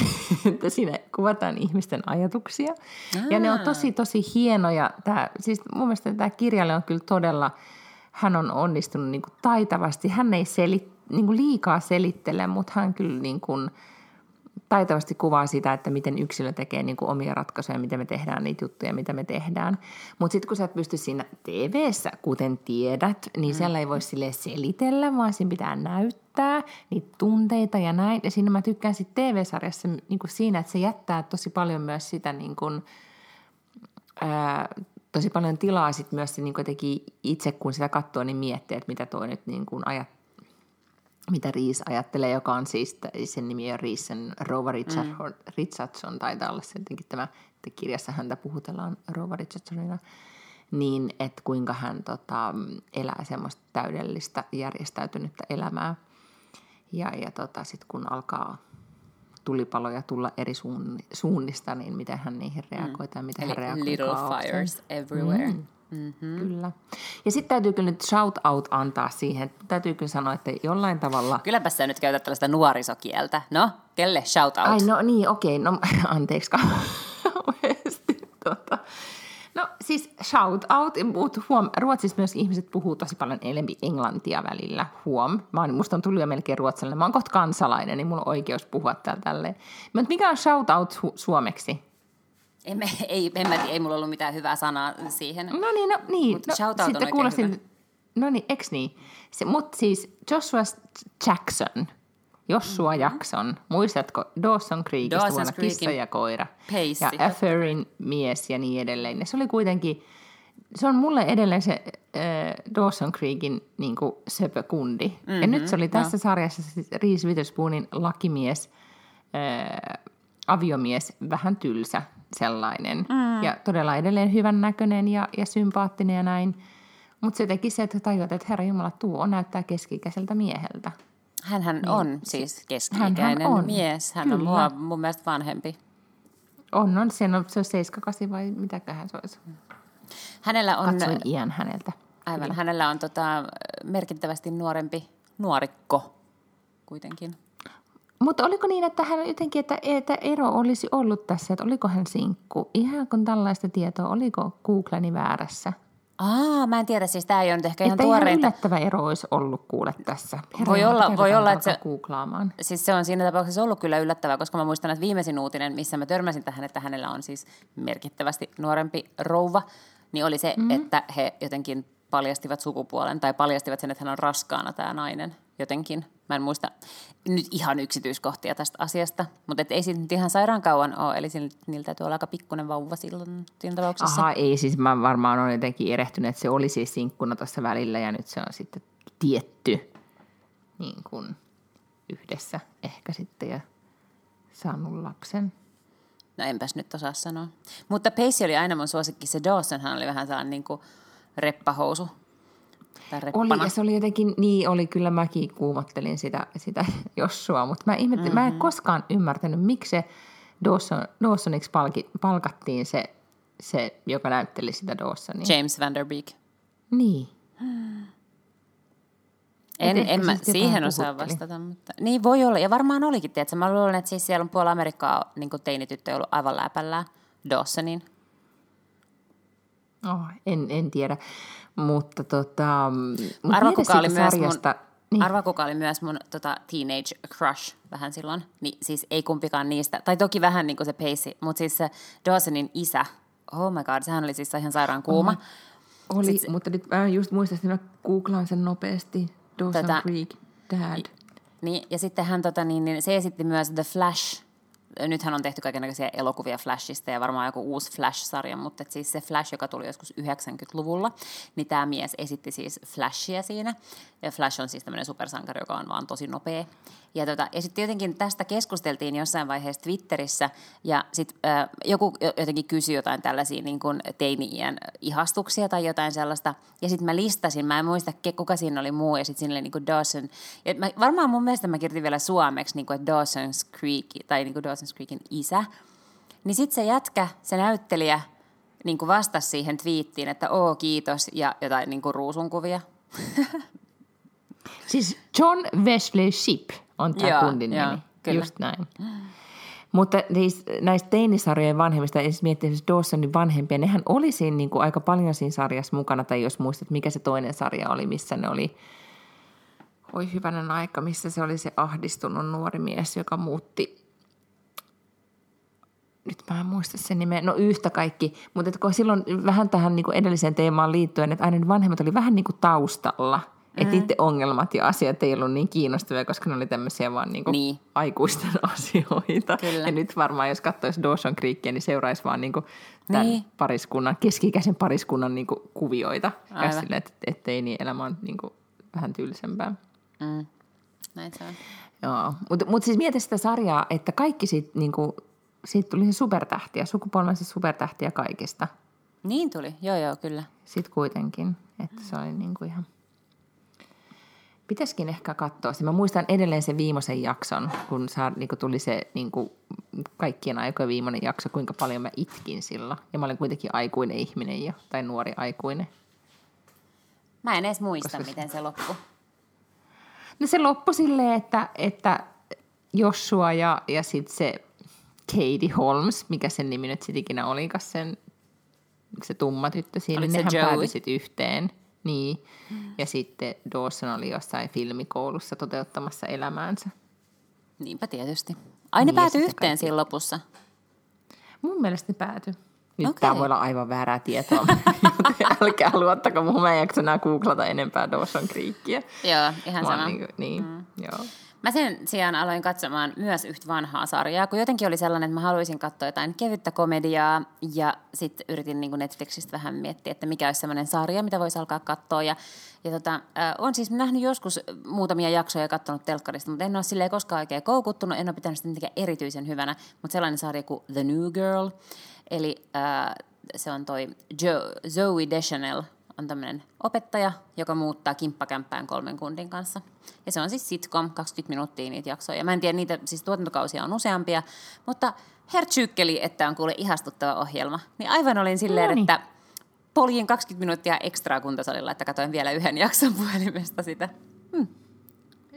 <laughs> että siinä kuvataan ihmisten ajatuksia. Aa. Ja ne on tosi, tosi hienoja. Tämä, siis mun mielestä tämä kirjalle on kyllä todella, hän on onnistunut niin kuin taitavasti. Hän ei selit, niin kuin liikaa selittele, mutta hän kyllä niin kuin – taitavasti kuvaa sitä, että miten yksilö tekee niin kuin omia ratkaisuja, miten me tehdään niitä juttuja, mitä me tehdään. Mutta sitten kun sä et pysty siinä tv kuten tiedät, niin mm. siellä ei voi sille selitellä, vaan siinä pitää näyttää niitä tunteita ja näin. Ja siinä mä tykkään sitten TV-sarjassa niin kuin siinä, että se jättää tosi paljon myös sitä niin kuin, ää, tosi paljon tilaa sitten myös se niin kuin itse, kun sitä katsoo, niin miettii, että mitä toi nyt niin kuin ajattelee mitä Riis ajattelee, joka on siis, sen nimi on Riisen Rova Richardson, mm. Richardson, taitaa olla se jotenkin tämä, että kirjassa häntä puhutellaan Rova Richardsonina, niin että kuinka hän tota, elää semmoista täydellistä järjestäytynyttä elämää. Ja, ja tota, sitten kun alkaa tulipaloja tulla eri suunnista, niin miten hän niihin reagoi mm. tai miten Eli hän reagoi Little fires everywhere. Mm. Mm-hmm. Kyllä. Ja sitten täytyy kyllä nyt shout out antaa siihen. Täytyy kyllä sanoa, että jollain tavalla... Kylläpä sä nyt käytät tällaista nuorisokieltä. No, kelle shout out? Ai no niin, okei. Okay, no <laughs> anteeksi tota. No siis shout out, mutta huom, Ruotsissa myös ihmiset puhuu tosi paljon enempi englantia välillä, huom. Mä oon, musta on tullut jo melkein ruotsalainen, mä oon kohta kansalainen, niin mulla on oikeus puhua täällä tälleen. Mutta mikä on shout out su- suomeksi? En, mä, <laughs> ei, en mä, ei mulla ollut mitään hyvää sanaa siihen. No niin, no niin. Mut no, sitten on kuulostin, hyvä. No niin, eks niin? Mutta siis Joshua Jackson, Joshua mm-hmm. Jackson, muistatko Dawson Creekista Dawson's vuonna Creekin Kissa ja koira? Peissi. Ja Afferin mies ja niin edelleen. Ja se oli kuitenkin, se on mulle edelleen se äh, Dawson Creekin niin söpökundi. Mm-hmm, ja nyt se oli tässä no. sarjassa siis Reese Witherspoonin lakimies, äh, aviomies, vähän tylsä sellainen. Mm. Ja todella edelleen hyvän näköinen ja, ja sympaattinen ja näin. Mutta se teki se, että tajuat, että herra Jumala, tuo näyttää keski-ikäiseltä mieheltä. Hänhän niin, on siis keski-ikäinen on. mies. Hän Kyllä. on mua, mun mielestä vanhempi. On, on. Se on, se on 7 vai mitäköhän se olisi. Hänellä on... Katsoin iän häneltä. Aivan. Kyllä. Hänellä on tota, merkittävästi nuorempi nuorikko kuitenkin. Mutta oliko niin, että hän jotenkin, että, että ero olisi ollut tässä, että oliko hän sinkku? Ihan kun tällaista tietoa, oliko Googleni väärässä? Aa, mä en tiedä, siis tämä ei ole nyt ehkä ihan tuoreinta. yllättävä ero olisi ollut kuule tässä. Herra, voi olla, voi olla että se, googlaamaan. siis se on siinä tapauksessa ollut kyllä yllättävää, koska mä muistan, että viimeisin uutinen, missä mä törmäsin tähän, että hänellä on siis merkittävästi nuorempi rouva, niin oli se, mm-hmm. että he jotenkin paljastivat sukupuolen tai paljastivat sen, että hän on raskaana tämä nainen jotenkin. Mä en muista nyt ihan yksityiskohtia tästä asiasta, mutta et ei siitä nyt ihan sairaan kauan ole, eli niillä täytyy olla aika pikkuinen vauva silloin siinä tapauksessa. Aha, ei siis mä varmaan olen jotenkin erehtynyt, että se oli siis sinkkuna tuossa välillä ja nyt se on sitten tietty niin kuin yhdessä ehkä sitten ja saanut lapsen. No enpäs nyt osaa sanoa. Mutta Pacey oli aina mun suosikki. Se Dawsonhan oli vähän sellainen niin kuin reppahousu. Oli, ja se oli jotenkin, niin oli, kyllä mäkin kuumottelin sitä, sitä <laughs> Jossua, mutta mä, ihmettelin, mm-hmm. mä en koskaan ymmärtänyt, miksi se Dawson, Dawsoniksi palki, palkattiin se, se, joka näytteli sitä Dawsonia. James Van Der Beek. Niin. En, ehkä en mä siitä siihen osaa vastata, mutta niin voi olla. Ja varmaan olikin, tiedätkö? Mä luulen, että siis siellä on puolella Amerikkaa niin teinityttö ollut aivan läpällään Dawsonin. Oh, en, en tiedä, mutta tota... Mut Arva, kuka oli myös sarjasta, mun, niin, arva, kuka oli myös mun tota, teenage crush vähän silloin. Niin, siis ei kumpikaan niistä. Tai toki vähän niin kuin se Pacey, mutta siis se Dawsonin isä. Oh my god, sehän oli siis ihan sairaan kuuma. oli, sit se- mutta nyt mä just muistan, että mä googlaan sen nopeasti. Dawson Tätä- Creek, Dad. Niin, ja sitten hän, tota, niin, niin, se esitti myös The Flash. Nythän on tehty kaikenlaisia elokuvia Flashista ja varmaan joku uusi Flash-sarja, mutta siis se Flash, joka tuli joskus 90-luvulla, niin tämä mies esitti siis Flashia siinä. Ja Flash on siis tämmöinen supersankari, joka on vaan tosi nopea. Ja, tota, ja sitten jotenkin tästä keskusteltiin jossain vaiheessa Twitterissä, ja sitten äh, joku jo- jotenkin kysyi jotain tällaisia niin kuin teini-iän ihastuksia tai jotain sellaista. Ja sitten mä listasin, mä en muista kuka siinä oli muu, ja sitten siinä oli niin kuin Dawson. Ja mä, varmaan mun mielestä mä kirjoitin vielä suomeksi, niin kuin, että Dawson's Creek, tai niin kuin Dawson's Creekin isä. Niin sitten se jätkä, se näyttelijä, niin kuin vastasi siihen twiittiin, että oo kiitos, ja jotain niin kuin ruusunkuvia. <laughs> Siis John Wesley Shipp on tämä Joo, kundin joo, nimi. kyllä. Just näin. Mutta siis näistä teinisarjojen vanhemmista, jos miettii siis Dawsonin vanhempia, nehän oli siinä niin kuin aika paljon siinä sarjassa mukana, tai jos muistat, mikä se toinen sarja oli, missä ne oli, oi hyvänen aika, missä se oli se ahdistunut nuori mies, joka muutti, nyt mä en muista sen nimeä, no yhtä kaikki, mutta silloin vähän tähän niin kuin edelliseen teemaan liittyen, että aina vanhemmat oli vähän niin kuin taustalla, että niiden ongelmat ja asiat ei ollut niin kiinnostavia, koska ne oli tämmöisiä vaan niin kuin Niin. aikuisten <laughs> asioita. Kyllä. Ja nyt varmaan, jos katsoisi Dawson Creekia, niin seuraisi vaan niin kuin tämän Niin. pariskunnan, keski-ikäisen pariskunnan niin kuin kuvioita. Ja Aivan. silleen, että, että teini elämä on niin kuin vähän tyylisempää. Mm. Näin se on. Joo, mutta mut siis mieti sitä sarjaa, että kaikki siitä, niinku, siitä tuli se supertähtiä, sukupolvensa supertähtiä kaikista. Niin tuli, joo joo, kyllä. Sitten kuitenkin, että se oli niinku ihan... Pitäisikin ehkä katsoa se. Mä muistan edelleen sen viimeisen jakson, kun saa, niinku tuli se niinku, kaikkien aikojen viimeinen jakso, kuinka paljon mä itkin silloin. Ja mä olin kuitenkin aikuinen ihminen jo, tai nuori aikuinen. Mä en edes muista, Koska- miten se loppui. No se loppui silleen, että, että Joshua ja, ja sitten se Katie Holmes, mikä sen nimi nyt sitten ikinä olikas, sen, se tumma tyttö siinä, Oliko niin nehän päätyi sitten yhteen. Niin. Ja sitten Dawson oli jossain filmikoulussa toteuttamassa elämäänsä. Niinpä tietysti. Ai ne Niin, päätyi yhteen kaikki- siinä lopussa. Mun mielestä ne päätyi. Nyt Okei. tämä voi olla aivan väärää tietoa, <laughs> älkää luottako mun. Mä en jaksa enää googlata enempää Dawson Creekia. Joo, ihan Mä sama. Niin, niin mm. joo. Mä sen sijaan aloin katsomaan myös yhtä vanhaa sarjaa, kun jotenkin oli sellainen, että mä haluaisin katsoa jotain kevyttä komediaa ja sitten yritin niin Netflixistä vähän miettiä, että mikä olisi sellainen sarja, mitä voisi alkaa katsoa. Ja, ja tota, äh, on siis nähnyt joskus muutamia jaksoja ja katsonut telkkarista, mutta en ole silleen koskaan oikein koukuttunut, en ole pitänyt sitä mitenkään erityisen hyvänä, mutta sellainen sarja kuin The New Girl, eli äh, se on toi jo, Zoe Deschanel, on tämmöinen opettaja, joka muuttaa kimppakämppään kolmen kundin kanssa. Ja se on siis sitcom, 20 minuuttia niitä jaksoja. Mä en tiedä, niitä siis tuotantokausia on useampia, mutta hertsykkeli, että on kuule ihastuttava ohjelma. Niin aivan olin silleen, No niin. että poljin 20 minuuttia ekstraa kuntosalilla, että katsoin vielä yhden <laughs> jakson puhelimesta sitä.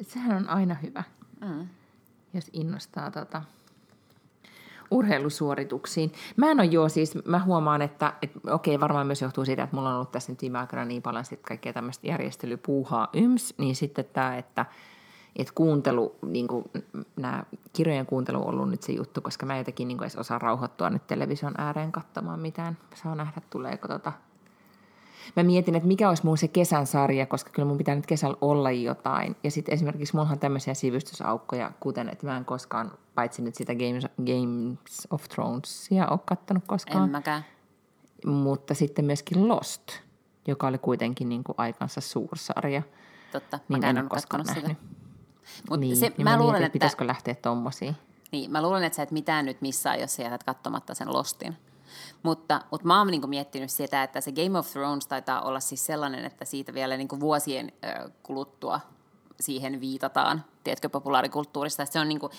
Sehän on aina hyvä, mm. jos innostaa tota, urheilusuorituksiin. Mä en ole joo siis, mä huomaan, että, että okei, varmaan myös johtuu siitä, että mulla on ollut tässä nyt viime aikoina niin paljon sit kaikkea tämmöistä järjestelypuuhaa yms, niin sitten tämä, että, että kuuntelu, niin kuin, nämä kirjojen kuuntelu on ollut nyt se juttu, koska mä jotenkin niin kuin edes osaa rauhoittua nyt television ääreen katsomaan mitään. Saa nähdä, tuleeko tota Mä mietin, että mikä olisi mun se kesän sarja, koska kyllä mun pitää nyt kesällä olla jotain. Ja sitten esimerkiksi mulla on tämmöisiä sivistysaukkoja, kuten että mä en koskaan, paitsi nyt sitä Games, Games of Thronesia ole kattonut En koskaan, mäkään. mutta sitten myöskin Lost, joka oli kuitenkin niin kuin aikansa suursarja. Totta, Niin mäkään en en ole koskaan sitä. nähnyt. Mutta niin, se, niin mä, mietin, luulen, että, pitäisikö lähteä tommosiin. Niin mä luulen, että sä et mitään nyt missaa, jos sä jätät katsomatta sen Lostin. Mutta, mutta mä oon niin miettinyt sitä, että se Game of Thrones taitaa olla siis sellainen, että siitä vielä niin vuosien kuluttua siihen viitataan, tiedätkö, populaarikulttuurista. Se on niin kuin,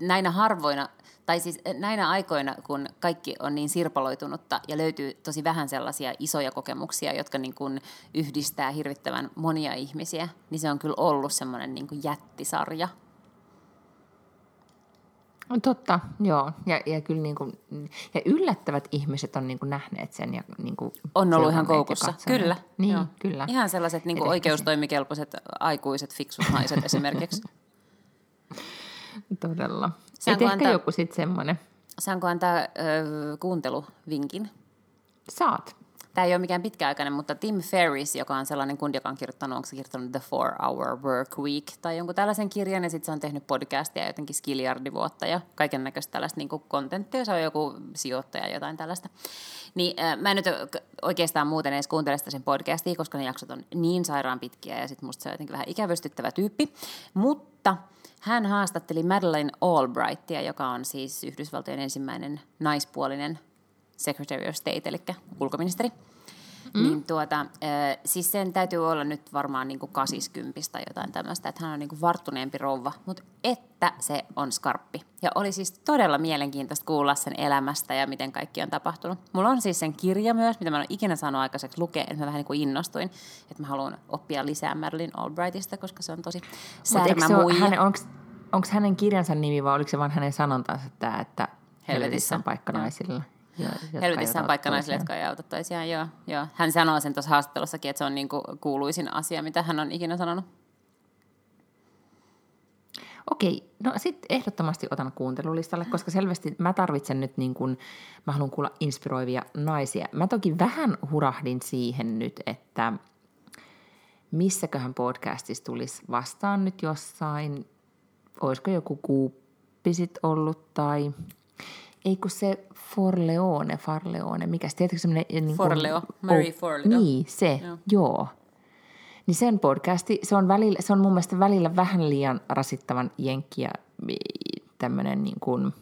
näinä harvoina, tai siis näinä aikoina, kun kaikki on niin sirpaloitunutta ja löytyy tosi vähän sellaisia isoja kokemuksia, jotka niin kuin yhdistää hirvittävän monia ihmisiä, niin se on kyllä ollut semmoinen niin kuin jättisarja – Totta, joo. Ja, ja, kyllä niin kuin, ja yllättävät ihmiset on niin kuin nähneet sen. Ja niin kuin on ollut ihan koukussa, kyllä. Niin, joo. kyllä. Ihan sellaiset niin kuin oikeustoimikelpoiset aikuiset fiksut naiset <laughs> esimerkiksi. Todella. Saanko Et ehkä antaa, joku sitten semmoinen. Saanko antaa ö, kuunteluvinkin? Saat. Tämä ei ole mikään pitkäaikainen, mutta Tim Ferris, joka on sellainen kundi, joka on kirjoittanut, onko se kirjoittanut The Four Hour Work Week tai jonkun tällaisen kirjan, ja sitten se on tehnyt podcastia jotenkin skiljardivuotta ja kaiken näköistä tällaista niin kontenttia, se on joku sijoittaja jotain tällaista. Niin äh, mä en nyt oikeastaan muuten edes kuuntele sitä sen podcastia, koska ne jaksot on niin sairaan pitkiä, ja sitten musta se on jotenkin vähän ikävystyttävä tyyppi, mutta hän haastatteli Madeleine Albrightia, joka on siis Yhdysvaltojen ensimmäinen naispuolinen Secretary of State, eli ulkoministeri. Mm. Niin tuota, siis sen täytyy olla nyt varmaan niin kuin 80 tai jotain tämmöistä, että hän on niin kuin varttuneempi rouva, mutta että se on skarppi. Ja oli siis todella mielenkiintoista kuulla sen elämästä ja miten kaikki on tapahtunut. Mulla on siis sen kirja myös, mitä mä en ole ikinä saanut aikaiseksi lukea, että mä vähän niin kuin innostuin, että mä haluan oppia lisää Marilyn Albrightista, koska se on tosi särmä Onko hänen kirjansa nimi vai oliko se vain hänen sanontansa tämä, että helvetissä on paikka naisilla? Helvetissä on paikka naisille, jotka ei auta toisiaan, joo, joo. Hän sanoo sen tuossa haastattelussakin, että se on niin kuin kuuluisin asia, mitä hän on ikinä sanonut. Okei, no sitten ehdottomasti otan kuuntelulistalle, koska selvästi mä tarvitsen nyt niin kuin, mä haluan kuulla inspiroivia naisia. Mä toki vähän hurahdin siihen nyt, että missäköhän podcastissa tulisi vastaan nyt jossain, olisiko joku kuuppisit ollut tai ei kun se Forleone, Farleone, mikä se, tiedätkö semmoinen... Niin Forleo, Mary oh, Forleo. Niin, se, joo. joo. Niin sen podcasti, se on, välillä, se on mun mielestä välillä vähän liian rasittavan jenkkiä tämmöinen niin kuin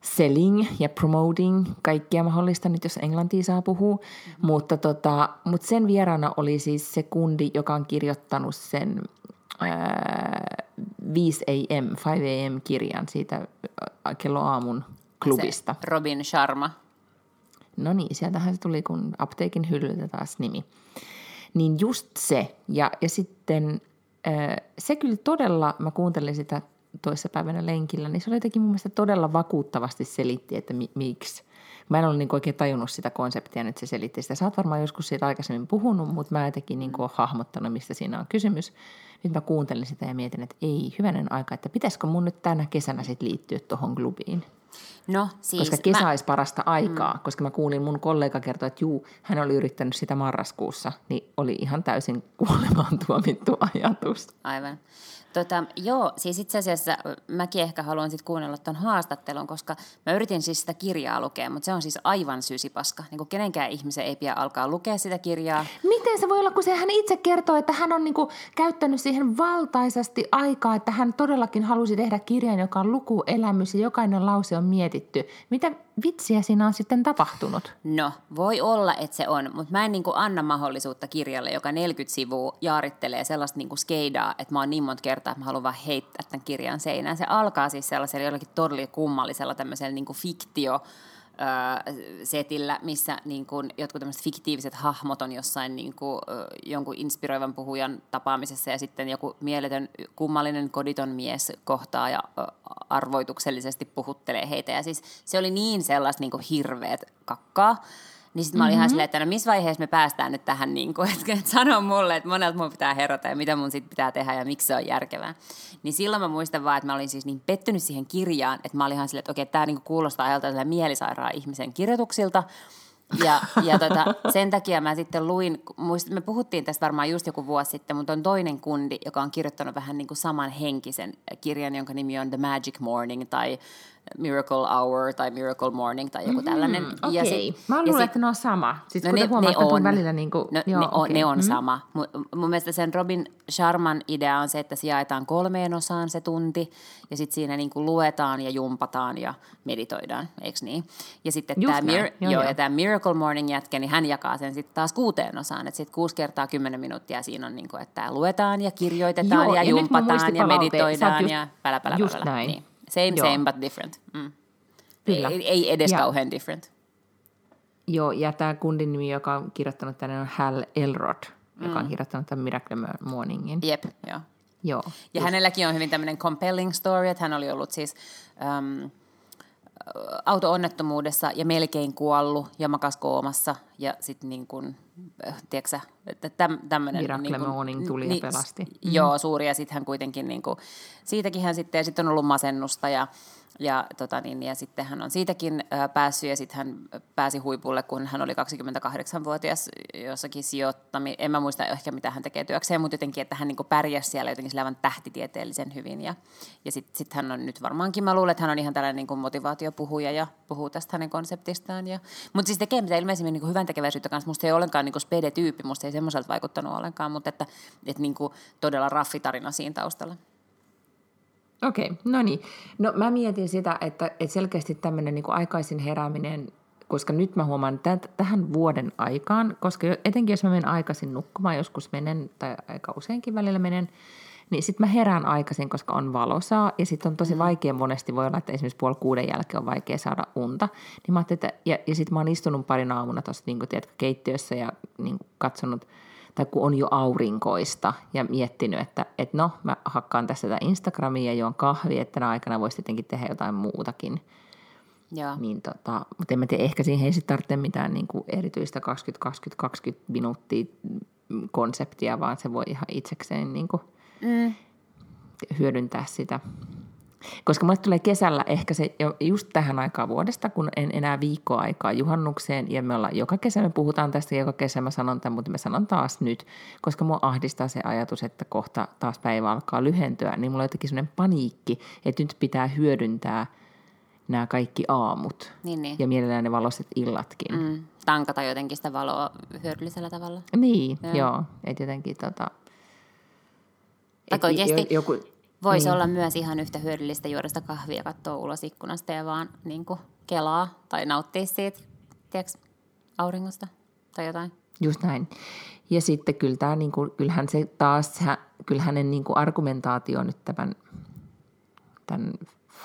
selling ja promoting, kaikkia mahdollista nyt, jos englantia saa puhua. Mm-hmm. Mutta, tota, mutta sen vieraana oli siis se kundi, joka on kirjoittanut sen ää, 5 AM, 5 AM kirjan siitä kello aamun klubista. Se Robin Sharma. No niin, sieltähän se tuli, kun apteekin hyllyltä taas nimi. Niin just se. Ja, ja sitten se kyllä todella, mä kuuntelin sitä toissapäivänä lenkillä, niin se oli jotenkin mun mielestä todella vakuuttavasti selitti, että mi- miksi. Mä en ollut niin oikein tajunnut sitä konseptia, nyt se selitti sitä. Sä oot varmaan joskus siitä aikaisemmin puhunut, mutta mä jotenkin niin kuin hahmottanut, mistä siinä on kysymys. Nyt mä kuuntelin sitä ja mietin, että ei, hyvänen aika, että pitäisikö mun nyt tänä kesänä sitten liittyä tuohon klubiin. No, siis koska kesä mä... olisi parasta aikaa, mm. koska mä kuulin mun kollega kertoa, että juu, hän oli yrittänyt sitä marraskuussa, niin oli ihan täysin <laughs> kuolemaan tuomittu ajatus. Aivan. Tota, joo, siis itse asiassa mäkin ehkä haluan sitten kuunnella tuon haastattelun, koska mä yritin siis sitä kirjaa lukea, mutta se on siis aivan sysipaska. Niin kuin kenenkään ihmisen ei pidä alkaa lukea sitä kirjaa. Miten se voi olla, kun se hän itse kertoo, että hän on niin kuin käyttänyt siihen valtaisesti aikaa, että hän todellakin halusi tehdä kirjan, joka on lukuelämys ja jokainen lause on mietitty. Mitä vitsiä siinä on sitten tapahtunut? No, voi olla, että se on, mutta mä en niin kuin anna mahdollisuutta kirjalle, joka 40 sivua jaarittelee sellaista niin kuin skeidaa, että mä oon niin monta kertaa, että mä haluan vaan heittää tämän kirjan seinään. Se alkaa siis sellaisella jollakin todella kummallisella tämmöisellä niin fiktio, setillä, missä niin kuin jotkut tämmöiset fiktiiviset hahmot on jossain niin kuin, jonkun inspiroivan puhujan tapaamisessa ja sitten joku mieletön kummallinen koditon mies kohtaa ja arvoituksellisesti puhuttelee heitä. Ja siis se oli niin sellaista niin kuin kakkaa. Niin sitten mä olin mm-hmm. ihan silleen, että no missä vaiheessa me päästään nyt tähän, niin kuin, <laughs> että, että sano mulle, että monelta mun pitää herätä ja mitä mun sitten pitää tehdä ja miksi se on järkevää. Niin silloin mä muistan vaan, että mä olin siis niin pettynyt siihen kirjaan, että mä olin ihan silleen, että okei, tämä niin kuulostaa ajalta mielisairaan ihmisen kirjoituksilta. Ja, ja tota, <laughs> sen takia mä sitten luin, muist, me puhuttiin tästä varmaan just joku vuosi sitten, mutta on toinen kundi, joka on kirjoittanut vähän niin kuin saman henkisen kirjan, jonka nimi on The Magic Morning tai Miracle Hour tai Miracle Morning tai joku tällainen. Mm. Okay. Mä luulen, että ne on sama. Siis no kun ne, huomaa, ne on, välillä niin kuin, no, joo, ne, okay. on, ne on mm. sama. Mun, mun mielestä sen Robin Sharman idea on se, että se jaetaan kolmeen osaan se tunti ja sitten siinä niin kuin luetaan ja jumpataan ja meditoidaan, eikö niin? Ja sitten tämä, Mir- joo, joo, ja tämä Miracle Morning jätkä, niin hän jakaa sen sitten taas kuuteen osaan, että sitten kuusi kertaa kymmenen minuuttia siinä on niin kuin, että luetaan ja kirjoitetaan joo, ja, ja jumpataan ja meditoidaan just, ja pälä, pälä, just pälä. näin. Niin. Same, Joo. same, but different. Mm. Kyllä. Ei, ei edes ja, kauhean different. Joo, ja tämä kundin nimi, joka on kirjoittanut tänne, on Hal Elrod, mm. joka on mm. kirjoittanut tämän Miracle Morningin. Jep, joo. Joo. Ja just. hänelläkin on hyvin tämmöinen compelling story, että hän oli ollut siis um, auto-onnettomuudessa ja melkein kuollut ja makas koomassa ja sitten niin kuin, tiedätkö että täm, tämmöinen... Miracle niin Morning tuli niin, ja pelasti. Joo, mm. suuri ja sitten hän kuitenkin, niin kuin, siitäkin hän sitten, ja sitten on ollut masennusta ja ja, tota niin, ja sitten hän on siitäkin päässyt ja sitten hän pääsi huipulle, kun hän oli 28-vuotias jossakin sijoittami. En mä muista ehkä mitä hän tekee työkseen, mutta jotenkin, että hän niin pärjäsi siellä jotenkin sillä tähtitieteellisen hyvin. Ja, ja sitten sit hän on nyt varmaankin, mä luulen, että hän on ihan tällainen niin motivaatiopuhuja ja puhuu tästä hänen konseptistaan. Ja, mutta siis tekee mitä ilmeisimmin niin hyvän tekeväisyyttä kanssa. Musta ei ollenkaan niin spede-tyyppi, musta ei semmoiselta vaikuttanut ollenkaan, mutta että, että niin todella raffitarina siinä taustalla. Okei, okay, no niin. No mä mietin sitä, että, että selkeästi tämmöinen niin aikaisin herääminen, koska nyt mä huomaan että tähän vuoden aikaan, koska etenkin jos mä menen aikaisin nukkumaan, joskus menen, tai aika useinkin välillä menen, niin sitten mä herään aikaisin, koska on valosaa, ja sitten on tosi mm. vaikea monesti, voi olla, että esimerkiksi puoli kuuden jälkeen on vaikea saada unta. Niin mä että, ja, ja sitten mä oon istunut parin aamuna tuossa niin keittiössä ja niin katsonut – tai kun on jo aurinkoista ja miettinyt, että, että no, mä hakkaan tässä tätä Instagramia ja juon kahvia, että tänä aikana voisi tietenkin tehdä jotain muutakin. Joo. Niin tota, mutta en mä tiedä, ehkä siihen ei sitten tarvitse mitään niin kuin erityistä 20-20-20 minuuttia konseptia, vaan se voi ihan itsekseen niin kuin mm. hyödyntää sitä koska mulle tulee kesällä ehkä se jo just tähän aikaan vuodesta, kun en enää viikkoa aikaa juhannukseen, ja me ollaan joka kesä, me puhutaan tästä, joka kesä mä sanon tämän, mutta mä sanon taas nyt, koska mua ahdistaa se ajatus, että kohta taas päivä alkaa lyhentyä, niin mulla on jotenkin sellainen paniikki, että nyt pitää hyödyntää nämä kaikki aamut. Niin, niin. Ja mielellään ne valoiset illatkin. Mm, tankata jotenkin sitä valoa hyödyllisellä tavalla. Niin, joo. joo että jotenkin tota... Et oikeasti... Joku, Voisi niin. olla myös ihan yhtä hyödyllistä juoda sitä kahvia, katsoa ulos ikkunasta ja vaan niin kuin kelaa tai nauttia siitä, tiedätkö, auringosta tai jotain. Just näin. Ja sitten kyllä tämä, niin kuin, kyllähän se taas, kyllä hänen niin kuin argumentaatio nyt tämän, tämän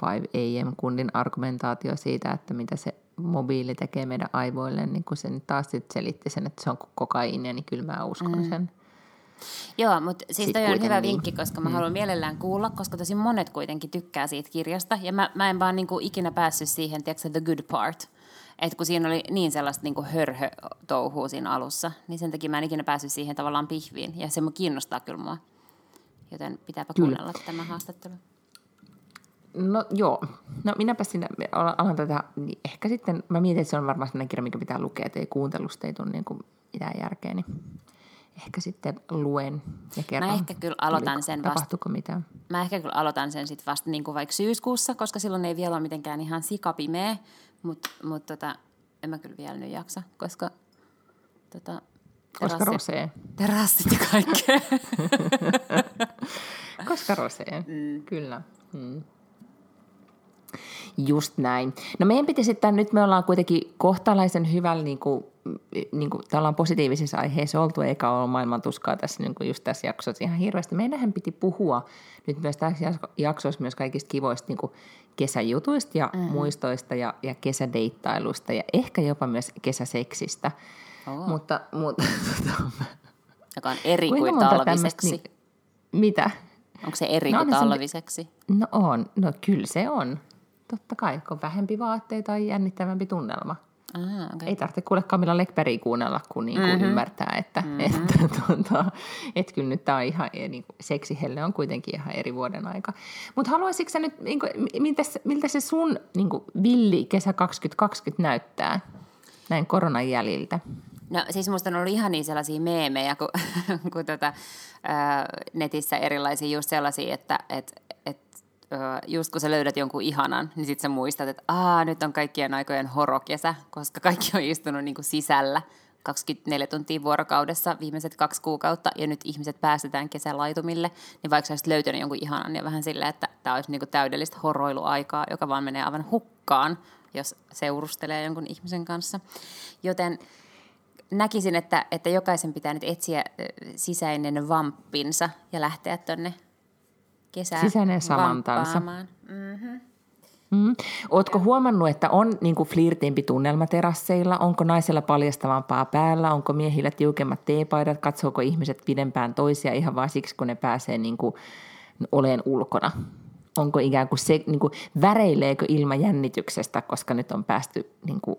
5 AM-kundin argumentaatio siitä, että mitä se mobiili tekee meidän aivoille, niin kun se nyt taas sit selitti sen, että se on kokaiinia, niin kyllä mä uskon mm. sen. Joo, mutta siis toi on hyvä vinkki, koska mä mm. haluan mielellään kuulla, koska tosi monet kuitenkin tykkää siitä kirjasta. Ja mä, mä en vaan niinku ikinä päässyt siihen, tiedätkö, the good part. Että kun siinä oli niin sellaista niinku hörhö-touhua siinä alussa, niin sen takia mä en ikinä päässyt siihen tavallaan pihviin. Ja se kiinnostaa kyllä mua. Joten pitääpä kyllä. kuunnella tämä haastattelu. No joo, no minäpä sinne alan tätä, niin ehkä sitten, mä mietin, että se on varmaan sellainen kirja, mikä pitää lukea, että ei kuuntelusta ei tule niin kuin mitään järkeä, niin ehkä sitten luen ja kerron. Mä ehkä kyllä aloitan sen vasta. Tapahtuuko mitään? Mä ehkä kyllä aloitan sen sitten vasta niin kuin vaikka syyskuussa, koska silloin ei vielä ole mitenkään ihan sikapimeä, mutta mut tota, en mä kyllä vielä nyt jaksa, koska tota, koska rosee. Terassit ja kaikkea. <laughs> koska rosee, mm. kyllä. Mm. Just näin. No meidän pitäisi, että nyt me ollaan kuitenkin kohtalaisen hyvällä, niin kuin, niin kuin, ollaan positiivisissa aiheissa oltu, eikä ole maailman tuskaa tässä niin kuin just tässä jaksossa ihan hirveästi. Meidänhän piti puhua nyt myös tässä jaksossa myös kaikista kivoista niin kuin kesäjutuista ja mm. muistoista ja, ja kesädeittailusta ja ehkä jopa myös kesäseksistä. Oh. Mutta, mutta <laughs> tota, Joka on eri kuin talviseksi. Niin, mitä? Onko se eri no, kuin talviseksi? No on, no kyllä se on totta kai, kun on vähempi vaatteita tai jännittävämpi tunnelma. Aha, okay. Ei tarvitse kuule Kamilla Lekbergia kuunnella, kun niinku mm-hmm. ymmärtää, että, mm-hmm. <laughs> että, tuota, että kyllä nyt tämä on ihan, niin kuin, seksihelle on kuitenkin ihan eri vuoden aika. Mutta haluaisitko sä nyt, niin kuin, miltä, miltä se sun niin kuin, villi kesä 2020 näyttää näin koronan jäljiltä? No siis musta on ollut ihan niin sellaisia meemejä, kun, <laughs> kun tota, ää, netissä erilaisia just sellaisia, että et, et, just kun sä löydät jonkun ihanan, niin sit sä muistat, että Aa, nyt on kaikkien aikojen horokesä, koska kaikki on istunut niin kuin sisällä 24 tuntia vuorokaudessa viimeiset kaksi kuukautta, ja nyt ihmiset päästetään kesälaitumille, niin vaikka sä olisit löytänyt jonkun ihanan, niin vähän silleen, että tämä olisi niin kuin täydellistä horoiluaikaa, joka vaan menee aivan hukkaan, jos seurustelee jonkun ihmisen kanssa. Joten näkisin, että, että jokaisen pitää nyt etsiä sisäinen vamppinsa ja lähteä tuonne kesään Sisäinen samantansa. Mm-hmm. Mm. Oletko huomannut, että on niin kuin flirtimpi tunnelma terasseilla? Onko naisella paljastavampaa päällä? Onko miehillä tiukemmat teepaidat? Katsooko ihmiset pidempään toisia ihan vain siksi, kun ne pääsee niin kuin oleen ulkona? Onko ikään kuin se, niin kuin, väreileekö ilma jännityksestä, koska nyt on päästy niin kuin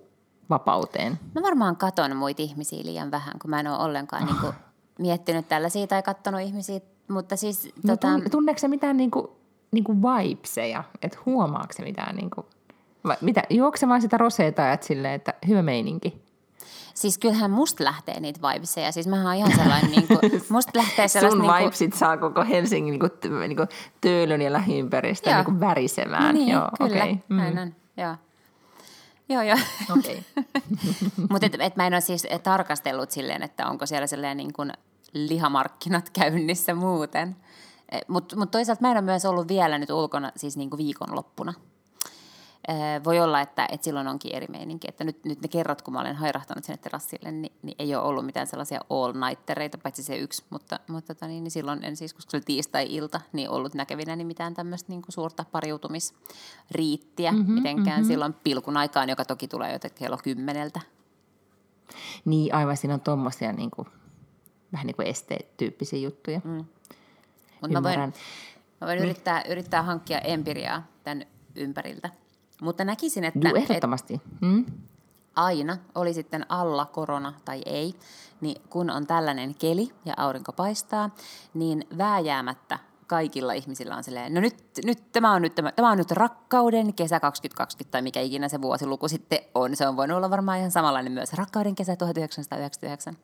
vapauteen? Mä varmaan katon muita ihmisiä liian vähän, kun mä en ole ollenkaan niin kuin, miettinyt tällaisia tai katsonut ihmisiä. Mutta siis, no, tota... Tunneeko se mitään niin kuin, niin kuin vibeseja? Että huomaako se mitään? Niin kuin, vai, mitä, juokse se vaan sitä roseeta että silleen, että hyvä meininki? Siis kyllähän musta lähtee niitä vibeseja. Siis mä oon ihan sellainen, niin kuin, <laughs> musta lähtee sellainen... Sun niin kuin... saa koko Helsingin niin kuin, niin kuin töölön ja lähiympäristön niin kuin värisemään. Niin, Joo, kyllä. Okay. Mm. Näin on. Joo. Joo, joo. Okay. <laughs> Mutta et, et mä en ole siis tarkastellut silleen, että onko siellä silleen niin kuin lihamarkkinat <laughs> käynnissä muuten. Mutta mut toisaalta mä en ole myös ollut vielä nyt ulkona siis niin kuin viikonloppuna. Voi olla, että, että silloin onkin eri meininki. Että nyt, nyt ne kerrat, kun mä olen hairahtanut sinne terassille, niin, niin ei ole ollut mitään sellaisia all-nightereita, paitsi se yksi. Mutta, mutta tota, niin, niin silloin en siis, koska se oli tiistai-ilta, niin ollut näkevinä niin mitään tämmöistä niin kuin suurta pariutumisriittiä mm-hmm, mitenkään mm-hmm. silloin pilkun aikaan, joka toki tulee jo kello kymmeneltä. Niin, aivan siinä on tuommoisia niin kuin, vähän niin kuin esteetyyppisiä juttuja. Mm. Mutta mä voin, mä voin niin. yrittää, yrittää hankkia empiriaa tämän ympäriltä. Mutta näkisin, että... Joo, ehdottomasti. Hmm? aina, oli sitten alla korona tai ei, niin kun on tällainen keli ja aurinko paistaa, niin vääjäämättä kaikilla ihmisillä on silleen, no nyt, nyt, tämä, on nyt tämä, tämä on nyt rakkauden kesä 2020 tai mikä ikinä se vuosiluku sitten on. Se on voinut olla varmaan ihan samanlainen myös rakkauden kesä 1999.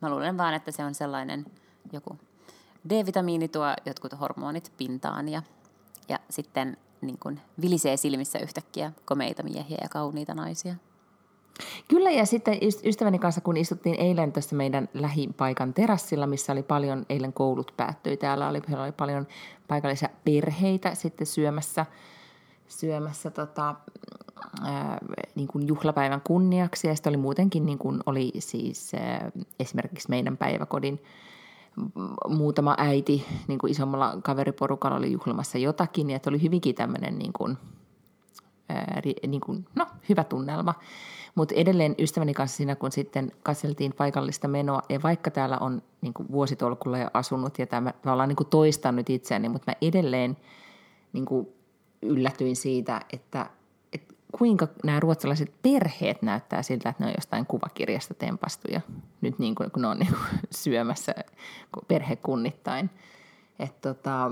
Mä luulen vaan, että se on sellainen joku D-vitamiini tuo jotkut hormonit pintaan ja, ja sitten niin kuin vilisee silmissä yhtäkkiä komeita miehiä ja kauniita naisia. Kyllä, ja sitten ystäväni kanssa, kun istuttiin eilen tässä meidän lähipaikan terassilla, missä oli paljon, eilen koulut päättyi, täällä oli, oli paljon paikallisia perheitä sitten syömässä, syömässä tota, ää, niin kuin juhlapäivän kunniaksi, ja sitten oli muutenkin, niin kuin oli siis ää, esimerkiksi meidän päiväkodin muutama äiti niin kuin isommalla kaveriporukalla oli juhlimassa jotakin, ja oli hyvinkin tämmöinen niin kuin, ää, niin kuin, no, hyvä tunnelma. Mutta edelleen ystäväni kanssa siinä, kun sitten katseltiin paikallista menoa, ja vaikka täällä on niin kuin vuositolkulla jo asunut, ja tämä ollaan niin kuin toistanut itseäni, mutta mä edelleen niin kuin yllätyin siitä, että kuinka nämä ruotsalaiset perheet näyttää siltä, että ne on jostain kuvakirjasta tempastuja nyt niin kuin, kun ne on niin kuin <laughs> syömässä perhekunnittain. Et tota,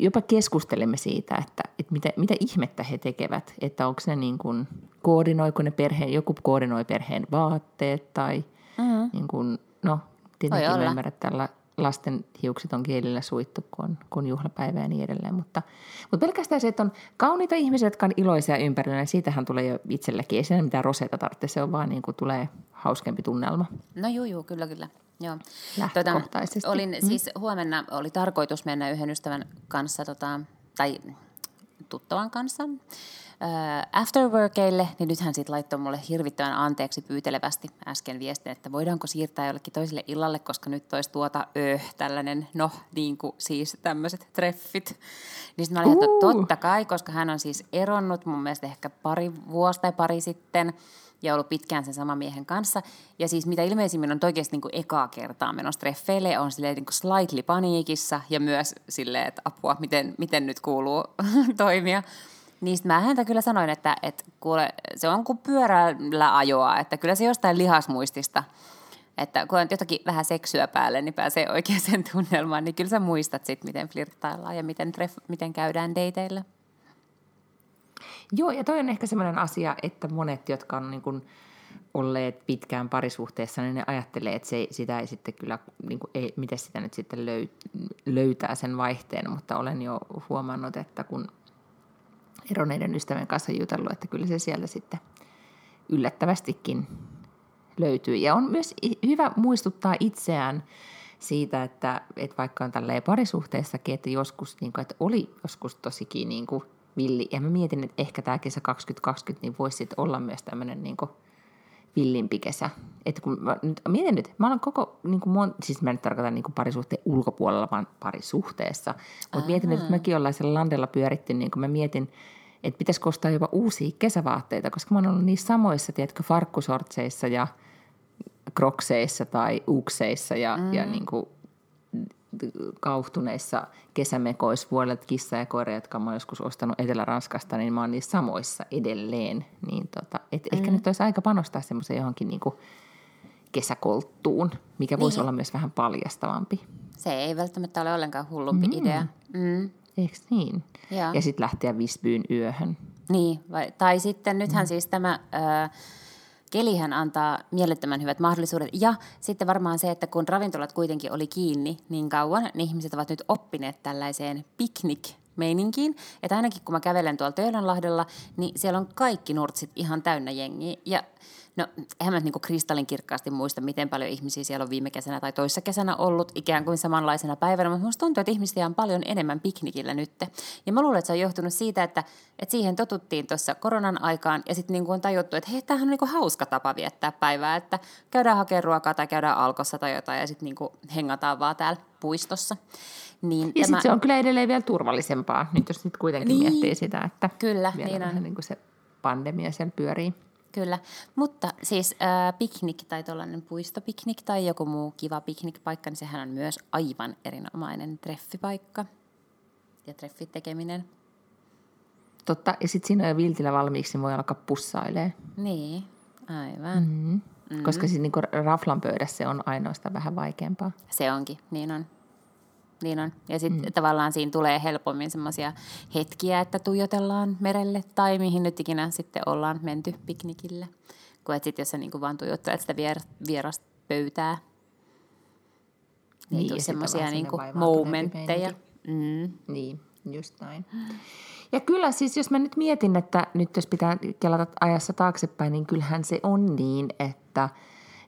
jopa keskustelemme siitä, että, että mitä, mitä ihmettä he tekevät, että onko ne niin kuin, koordinoiko ne perheen, joku koordinoi perheen vaatteet tai mm-hmm. niin kuin, no tietenkin mä ymmärrän, että tällä lasten hiukset on kielillä suittu, kun on, kun juhlapäivä ja niin edelleen. Mutta, mutta pelkästään se, että on kauniita ihmisiä, jotka on iloisia ympärillä, niin siitähän tulee jo itsellekin. Ei siinä mitään roseta tarvitse, se on vaan niin kuin tulee hauskempi tunnelma. No juu, juu kyllä, kyllä. Joo. Tuota, olin, mm. siis huomenna oli tarkoitus mennä yhden ystävän kanssa, tota, tai tuttavan kanssa, afterworkeille, niin nyt hän sitten laittoi mulle hirvittävän anteeksi pyytelevästi äsken viestin, että voidaanko siirtää jollekin toiselle illalle, koska nyt olisi tuota öh, tällainen, no niin kuin siis tämmöiset treffit. Niin sitten mä olin, että totta kai, koska hän on siis eronnut mun mielestä ehkä pari vuosta tai pari sitten ja ollut pitkään sen saman miehen kanssa. Ja siis mitä ilmeisimmin on oikeasti niin kuin ekaa kertaa menossa treffeille, on silleen niin kuin slightly paniikissa ja myös silleen, että apua, miten, miten nyt kuuluu <laughs> toimia. Niistä mä häntä kyllä sanoin, että, että kuule, se on kuin pyörällä ajoa, että kyllä se jostain lihasmuistista, että kun on jotakin vähän seksyä päälle, niin pääsee oikeaan tunnelmaan, niin kyllä sä muistat sitten, miten flirttaillaan ja miten, treff, miten käydään dateille. Joo, ja toi on ehkä semmoinen asia, että monet, jotka on niin kuin olleet pitkään parisuhteessa, niin ne ajattelee, että se, sitä ei sitten kyllä, niin kuin, ei, miten sitä nyt sitten löy, löytää sen vaihteen, mutta olen jo huomannut, että kun eroneiden ystävän kanssa jutellut, että kyllä se sieltä sitten yllättävästikin löytyy. Ja on myös hyvä muistuttaa itseään siitä, että, että vaikka on tälleen parisuhteessakin, että joskus, niin kuin, että oli joskus tosikin niin kuin villi. Ja mä mietin, että ehkä tämä kesä 2020 niin voisi sitten olla myös tämmöinen niin kuin villimpi kesä. Että kun mä nyt, mietin nyt, mä olen koko, niin kuin mon, siis mä en nyt tarkoita niin kuin parisuhteen ulkopuolella, vaan parisuhteessa. Mutta mietin, että mäkin ollaan siellä landella pyöritty, niin kuin mä mietin, että pitäisi ostaa jopa uusia kesävaatteita, koska mä oon ollut niissä samoissa, tiedätkö, farkkusortseissa ja krokseissa tai ukseissa ja, mm. ja niin kuin kauhtuneissa kesämekoissa vuodelta kissa ja koira, jotka mä oon joskus ostanut Etelä-Ranskasta, niin mä oon niissä samoissa edelleen. Niin tota, et mm. Ehkä nyt olisi aika panostaa semmoiseen johonkin niin kuin kesäkolttuun, mikä voisi niin. olla myös vähän paljastavampi. Se ei välttämättä ole ollenkaan hullumpi mm. idea. Mm. Eikö niin? Ja, ja sitten lähteä Visbyyn yöhön. Niin, vai, tai sitten nythän mm. siis tämä... Äh, kelihän antaa mielettömän hyvät mahdollisuudet. Ja sitten varmaan se, että kun ravintolat kuitenkin oli kiinni niin kauan, niin ihmiset ovat nyt oppineet tällaiseen piknik meininkiin. Että ainakin kun mä kävelen tuolla Töölönlahdella, niin siellä on kaikki nurtsit ihan täynnä jengiä. Ja No, eihän mä niin kristallin kirkkaasti muista, miten paljon ihmisiä siellä on viime kesänä tai toissa kesänä ollut ikään kuin samanlaisena päivänä, mutta musta tuntuu, että ihmisiä on paljon enemmän piknikillä nyt. Ja mä luulen, että se on johtunut siitä, että, että siihen totuttiin tuossa koronan aikaan ja sitten niin on tajuttu, että hei, tämähän on niin hauska tapa viettää päivää, että käydään hakemaan ruokaa tai käydään alkossa tai jotain ja sitten niin hengataan vaan täällä puistossa. Niin ja tämä... sitten se on kyllä edelleen vielä turvallisempaa, nyt jos nyt kuitenkin niin, miettii sitä, että kyllä, niin on. Niin kuin se pandemia siellä pyörii. Kyllä, mutta siis äh, piknik tai tuollainen puistopiknik tai joku muu kiva piknikpaikka, niin sehän on myös aivan erinomainen treffipaikka ja treffit tekeminen. Totta, ja sitten siinä on jo viltillä valmiiksi, niin voi alkaa pussailee. Niin, aivan. Mm-hmm. Mm-hmm. Koska siis niin raflan pöydässä se on ainoastaan vähän vaikeampaa. Se onkin, niin on. Niin on. Ja sitten mm. tavallaan siinä tulee helpommin semmoisia hetkiä, että tuijotellaan merelle tai mihin nyt ikinä sitten ollaan menty piknikille. Kun et sitten jos sä niinku vaan tuijottelet sitä vier, vierasta pöytää, niin, niin ei semmoisia niinku momentteja. Mm. Niin, just näin. Ja kyllä siis, jos mä nyt mietin, että nyt jos pitää kelata ajassa taaksepäin, niin kyllähän se on niin, että,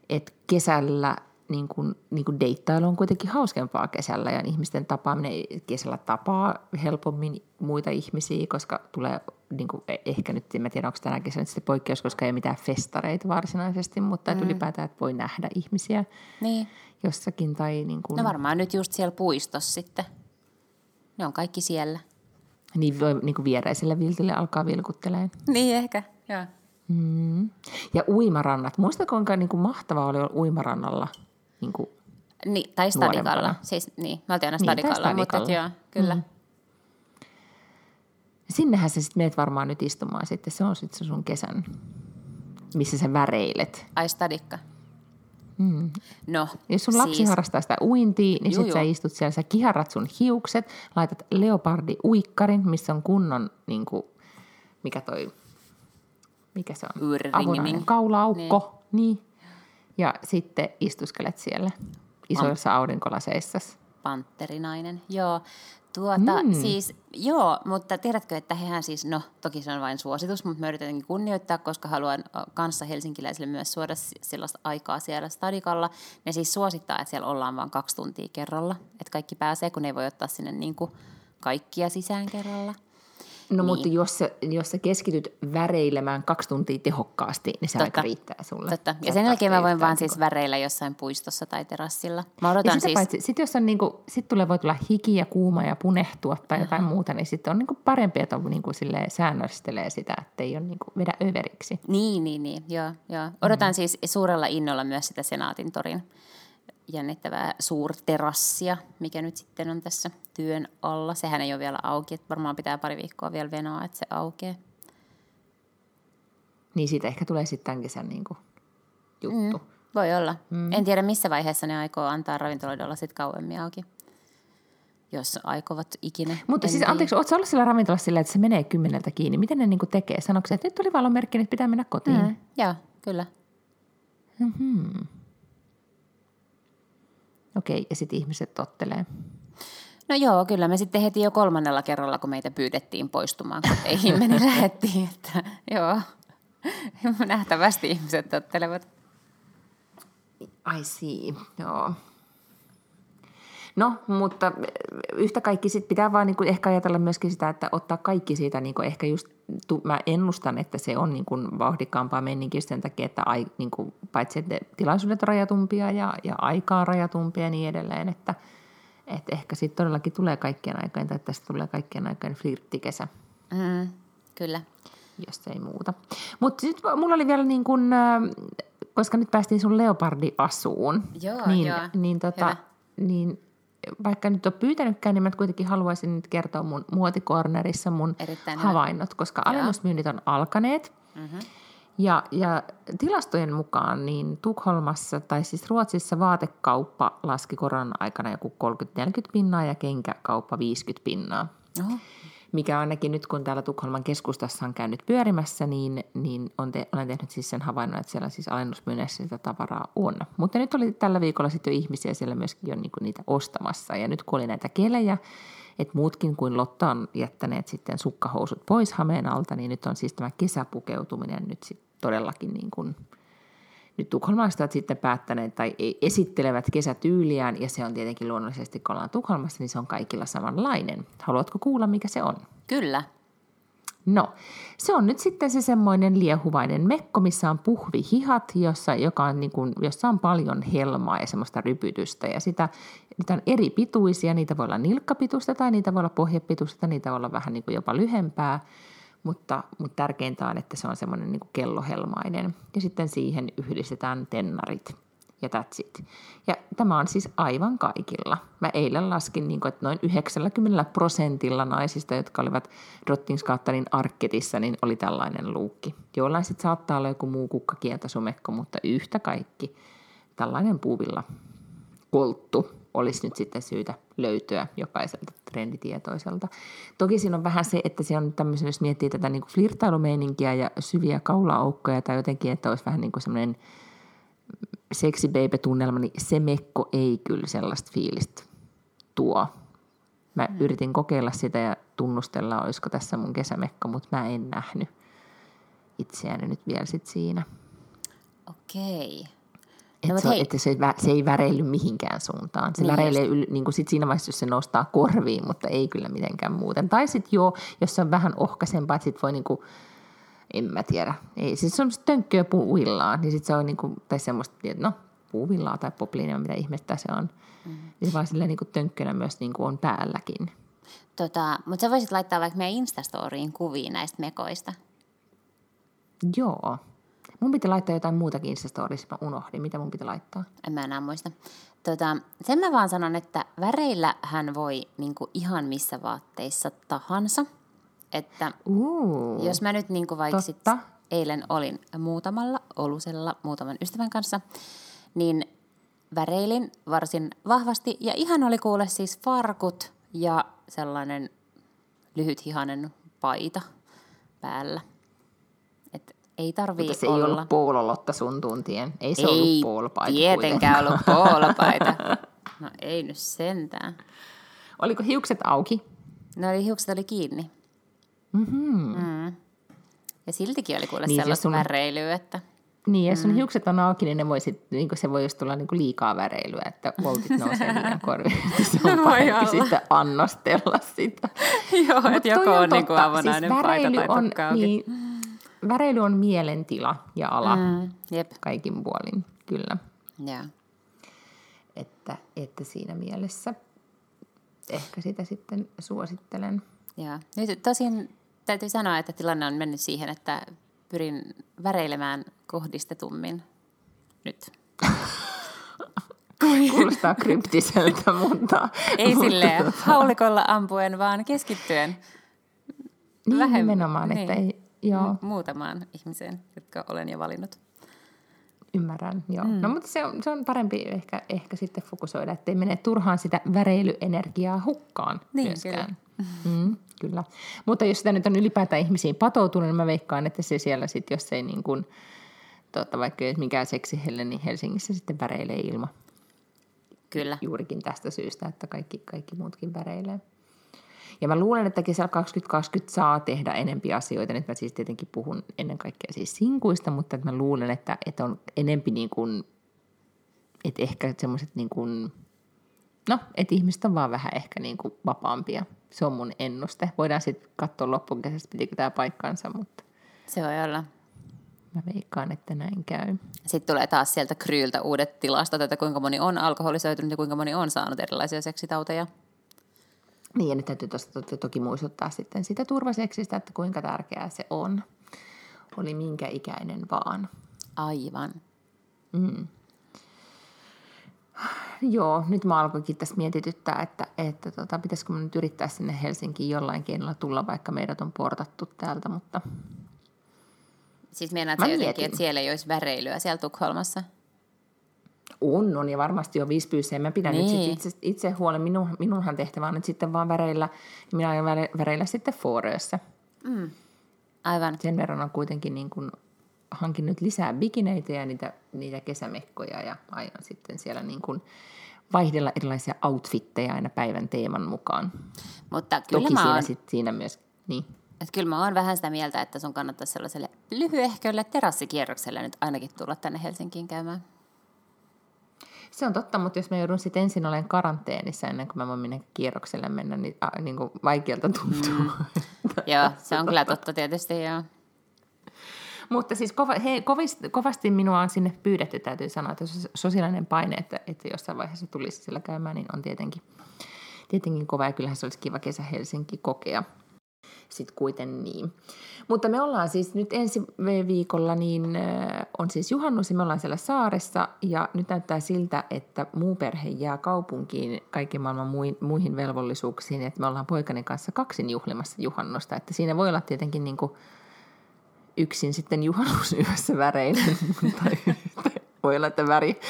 että kesällä – niin kuin, niin kuin deittailu on kuitenkin hauskempaa kesällä ja ihmisten tapaaminen kesällä tapaa helpommin muita ihmisiä, koska tulee niin kuin, e, ehkä nyt, en tiedä onko tänä kesänä sitten poikkeus, koska ei ole mitään festareita varsinaisesti, mutta mm. ylipäätään, että voi nähdä ihmisiä niin. jossakin. Tai niin kuin... No varmaan nyt just siellä puistossa sitten. Ne on kaikki siellä. Niin voi niin kuin viereiselle viltille alkaa vilkuttelemaan. Niin ehkä, joo. Mm. Ja uimarannat. Muista kuinka niin kuin mahtavaa oli olla uimarannalla – niin kuin niin, tai stadikalla. Siis, niin, me oltiin aina stadikalla, niin, mutta joo, kyllä. Mm. Sinnehän sä sitten meet varmaan nyt istumaan sitten. Se on sitten se sun kesän, missä sä väreilet. Ai stadikka. Mm. No, Jos sun lapsi siis... harrastaa sitä uintia, niin sitten sä istut siellä, sä kiharrat sun hiukset, laitat leopardi uikkarin, missä on kunnon, niin kuin, mikä toi, mikä se on? Avonainen kaulaaukko. Niin. niin ja sitten istuskelet siellä isoissa Pan- aurinkolaseissa. Pantterinainen, joo. Tuota, mm. siis, joo, mutta tiedätkö, että hehän siis, no toki se on vain suositus, mutta mä yritän kunnioittaa, koska haluan kanssa helsinkiläisille myös suoda sellaista aikaa siellä stadikalla. Ne siis suosittaa, että siellä ollaan vain kaksi tuntia kerralla, että kaikki pääsee, kun ei voi ottaa sinne niin kuin kaikkia sisään kerralla. No niin. mutta jos sä, jos sä keskityt väreilemään kaksi tuntia tehokkaasti, niin se Totta. aika riittää sulle. Totta. Ja sen jälkeen mä voin vaan siis väreillä jossain puistossa tai terassilla. Mä odotan ja siis... Paitsi, sit jos on niinku, sit tulee voi tulla hiki ja kuuma ja punehtua tai uh-huh. jotain muuta, niin sitten on niinku parempi, että on niinku säännöstelee sitä, että ei ole niinku vedä överiksi. Niin, niin, niin. Joo, joo. Odotan mm. siis suurella innolla myös sitä Senaatin torin jännittävää suurterassia, mikä nyt sitten on tässä työn alla. Sehän ei ole vielä auki, että varmaan pitää pari viikkoa vielä venoa, että se aukeaa. Niin siitä ehkä tulee sitten tämän kesän niin kuin juttu. Mm, voi olla. Mm. En tiedä missä vaiheessa ne aikoo antaa ravintoloiden olla sitten kauemmin auki. Jos aikovat ikinä. Mutta siis anteeksi, oletko ollut sillä ravintolassa sillä, että se menee kymmeneltä kiinni? Miten ne niin tekee? Sanoiko että nyt tuli valomerkki, että pitää mennä kotiin? Mm, joo, kyllä. Mm-hmm. Okei, ja sitten ihmiset tottelee. No joo, kyllä me sitten heti jo kolmannella kerralla, kun meitä pyydettiin poistumaan koteihin, meni lähettiin, että joo, <laughs> nähtävästi ihmiset tottelevat. I see, joo. No, mutta yhtä kaikki sit pitää vaan niinku ehkä ajatella myöskin sitä, että ottaa kaikki siitä, niinku ehkä just, mä ennustan, että se on niinku vauhdikkaampaa menninkin sen takia, että ai, niinku, paitsi että tilaisuudet rajatumpia ja, ja aikaa rajatumpia ja niin edelleen, että et ehkä sitten todellakin tulee kaikkien aikojen, tai tästä tulee kaikkien aikojen flirttikesä. Mm, kyllä. Jos ei muuta. Mutta sitten mulla oli vielä niin kuin, koska nyt päästiin sun leopardi-asuun. Joo, niin, joo. Niin, tota, niin vaikka nyt on pyytänytkään, niin mä kuitenkin haluaisin nyt kertoa mun muotikornerissa mun Erittäin hyvä. havainnot, koska alennusmyynnit on alkaneet. Mm-hmm. Ja, ja tilastojen mukaan niin Tukholmassa tai siis Ruotsissa vaatekauppa laski koronan aikana joku 30-40 pinnaa ja kenkäkauppa 50 pinnaa. Oho. Mikä ainakin nyt kun täällä Tukholman keskustassa on käynyt pyörimässä, niin, niin on te, olen tehnyt siis sen havainnon, että siellä siis alennusmyynnissä sitä tavaraa on. Mutta nyt oli tällä viikolla sitten jo ihmisiä siellä myöskin jo niinku niitä ostamassa. Ja nyt kun oli näitä kelejä, että muutkin kuin Lotta on jättäneet sitten sukkahousut pois hameen alta, niin nyt on siis tämä kesäpukeutuminen nyt sitten todellakin niin kuin, nyt tukholmalaiset sitten päättäneet tai esittelevät kesätyyliään, ja se on tietenkin luonnollisesti, kun ollaan Tukholmassa, niin se on kaikilla samanlainen. Haluatko kuulla, mikä se on? Kyllä. No, se on nyt sitten se semmoinen liehuvainen mekko, missä on puhvihihat, jossa, joka on niin kuin, jossa on paljon helmaa ja semmoista rypytystä. Ja sitä, niitä on eri pituisia, niitä voi olla nilkkapituista tai niitä voi olla pohjepituista tai niitä voi olla vähän niin kuin jopa lyhempää. Mutta, mutta tärkeintä on, että se on semmoinen niin kellohelmainen. Ja sitten siihen yhdistetään tennarit ja that's it. Ja tämä on siis aivan kaikilla. Mä eilen laskin, niin kuin, että noin 90 prosentilla naisista, jotka olivat Rottinsgatanin arketissa, niin oli tällainen luukki. Jollain sitten saattaa olla joku muu kukkakieltäsumekko, mutta yhtä kaikki tällainen puuvilla kolttu olisi nyt sitten syytä löytyä jokaiselta trenditietoiselta. Toki siinä on vähän se, että se on tämmöisen, jos miettii tätä niin kuin flirtailumeininkiä ja syviä kaulaaukkoja tai jotenkin, että olisi vähän niin kuin semmoinen seksi tunnelma niin se mekko ei kyllä sellaista fiilistä tuo. Mä mm. yritin kokeilla sitä ja tunnustella, olisiko tässä mun kesämekko, mutta mä en nähnyt itseäni nyt vielä sit siinä. Okei. No, se, että se, se ei väreily mihinkään suuntaan. Se niin väreilee yl, niin kuin sit siinä vaiheessa, jos se nostaa korviin, mutta ei kyllä mitenkään muuten. Tai sitten joo, jos se on vähän ohkaisempaa, että sitten voi niin kuin, en mä tiedä. Ei, siis se on tönkköä puuvillaa, niin sitten se on niin kuin, tai semmoista, no puuvillaa tai popliinia, mitä ihmettä se on. Niin se vaan silleen niin kuin tönkkönä myös niin kuin on päälläkin. Tota, mutta sä voisit laittaa vaikka meidän Instastoriin kuvia näistä mekoista. Joo. Mun piti laittaa jotain muutakin Instastorissa, mä unohdin. Mitä mun piti laittaa? En mä enää muista. Tota, sen mä vaan sanon, että väreillä hän voi niinku ihan missä vaatteissa tahansa. Että uh, jos mä nyt niinku vaikka sit eilen olin muutamalla olusella muutaman ystävän kanssa, niin väreilin varsin vahvasti. Ja ihan oli kuule siis farkut ja sellainen lyhythihainen paita päällä. Ei tarvii Mutta se olla. ei ollut poololotta sun tuntien. Ei se ei ollut poolopaita tietenkään <laughs> ollut poolopaita. No ei nyt sentään. Oliko hiukset auki? No oli hiukset oli kiinni. Mm-hmm. Mm. Ja siltikin oli kuule Niin, jos sellaista sun- väreilyä, että Niin, jos sun hiukset on auki, niin ne voi sit, niin se voi just tulla niin kuin liikaa väreilyä, että voltit nousee liian <laughs> korviin. Se on Voi parempi sitten annostella sitä. <laughs> joo, että joko toi on niin kuin avonainen siis paita tai on, tukka auki. niin, väreily on mielentila ja ala mm. Jep, kaikin puolin, kyllä. joo. Että, että siinä mielessä ehkä sitä sitten suosittelen. Joo. Nyt tosin täytyy sanoa, että tilanne on mennyt siihen, että pyrin väreilemään kohdistetummin nyt. <laughs> Kuulostaa kryptiseltä, mutta... Ei mutta silleen tota- haulikolla ampuen, vaan keskittyen Niin, vähem- nimenomaan, että niin. ei, joo, mu- muutamaan ihmiseen, jotka olen jo valinnut. ymmärrän, joo. Mm. No mutta se on, se on parempi ehkä, ehkä sitten fokusoida, ettei mene turhaan sitä väreilyenergiaa hukkaan Niin, myöskään. <laughs> Mm, kyllä. Mutta jos sitä nyt on ylipäätään ihmisiin patoutunut, niin mä veikkaan, että se siellä sitten, jos ei niin kuin tota, vaikka ei mikään seksihelle, niin Helsingissä sitten väreilee ilma. Kyllä. Juurikin tästä syystä, että kaikki, kaikki muutkin väreilee. Ja mä luulen, että kesällä 2020 saa tehdä enempi asioita. Nyt mä siis tietenkin puhun ennen kaikkea siis sinkuista, mutta että mä luulen, että, että on enempi niin kuin, että ehkä semmoiset niin kuin, no, että ihmiset on vaan vähän ehkä niin kuin vapaampia. Se on mun ennuste. Voidaan sitten katsoa loppukesästä, pitikö tämä paikkaansa, mutta Se voi olla. mä veikkaan, että näin käy. Sitten tulee taas sieltä Kryyltä uudet tilastot, että kuinka moni on alkoholisoitunut ja kuinka moni on saanut erilaisia seksitauteja. Niin, ja nyt täytyy tuosta to- toki muistuttaa sitten sitä turvaseksistä, että kuinka tärkeää se on. Oli minkä ikäinen vaan. Aivan. Joo, nyt mä alkoinkin tässä mietityttää, että, että tota, pitäisikö mun nyt yrittää sinne Helsinkiin jollain keinolla tulla, vaikka meidät on portattu täältä, mutta Siis meinaat Mä jotenkin, että siellä ei olisi väreilyä siellä Tukholmassa? On, on ja varmasti on viisi Mä pidän Niin. nyt sit itse, itse huolen, minun, minunhan tehtävä on nyt sitten vaan väreillä, minä aion väre- väreillä sitten Foorössä. Aivan. Sen verran on kuitenkin niin kuin hankinnut lisää bikineitä ja niitä, niitä kesämekkoja ja aion sitten siellä niin kuin vaihdella erilaisia outfitteja aina päivän teeman mukaan. Mutta kyllä Toki mä, siinä, oon, sit, siinä myös, niin. että kyllä mä oon vähän sitä mieltä, että sun kannattaisi sellaiselle lyhyehkölle terassikierrokselle nyt ainakin tulla tänne Helsinkiin käymään. Se on totta, mutta jos mä joudun sitten ensin olemaan karanteenissa ennen kuin mä voin minne kierrokselle mennä, niin, a, niin kuin vaikealta tuntuu. Mm. <laughs> Joo, se on kyllä totta tietysti, joo. mutta siis kova, hei, kovasti, kovasti minua on sinne pyydetty, täytyy sanoa, että sos- sosiaalinen paine, että, että jossain vaiheessa tulisi siellä käymään, niin on tietenkin, tietenkin kova ja kyllähän se olisi kiva kesä Helsinki kokea. Sitten kuiten niin. Mutta me ollaan siis nyt ensi viikolla, niin on siis juhannus ja me ollaan siellä saaressa ja nyt näyttää siltä, että muu perhe jää kaupunkiin kaiken maailman mui- muihin velvollisuuksiin, että me ollaan poikani kanssa kaksin juhlimassa juhannusta, että siinä voi olla tietenkin niin kuin yksin sitten juhannusyössä väreilen, <laughs> tai voi olla, että väri,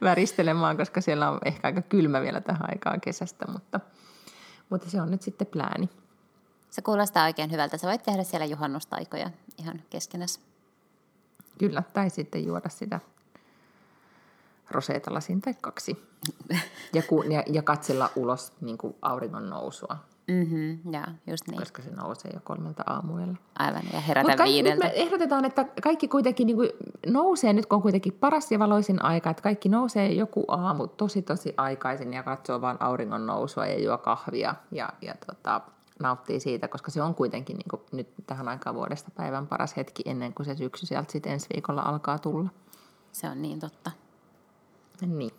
väristelemaan, koska siellä on ehkä aika kylmä vielä tähän aikaan kesästä, mutta, mutta se on nyt sitten plääni. Se kuulostaa oikein hyvältä. Sä voit tehdä siellä juhannustaikoja ihan keskenäs. Kyllä, tai sitten juoda sitä roseetalasin tai kaksi. <laughs> Ja, ku, ja, ja katsella ulos niin kuin auringon nousua, Mhm, joo, just niin. koska se nousee jo kolmelta aamuilla. Aivan, ja herätä kaikki, nyt viideltä. me ehdotetaan, että kaikki kuitenkin niin kuin nousee nyt, kun on kuitenkin paras ja valoisin aika, että kaikki nousee joku aamu tosi tosi aikaisin ja katsoo vaan auringon nousua ja juo kahvia ja, ja tota, nauttii siitä, koska se on kuitenkin niin kuin nyt tähän aikaan vuodesta päivän paras hetki ennen kuin se syksy sieltä sitten ensi viikolla alkaa tulla. Se on niin totta. Niin.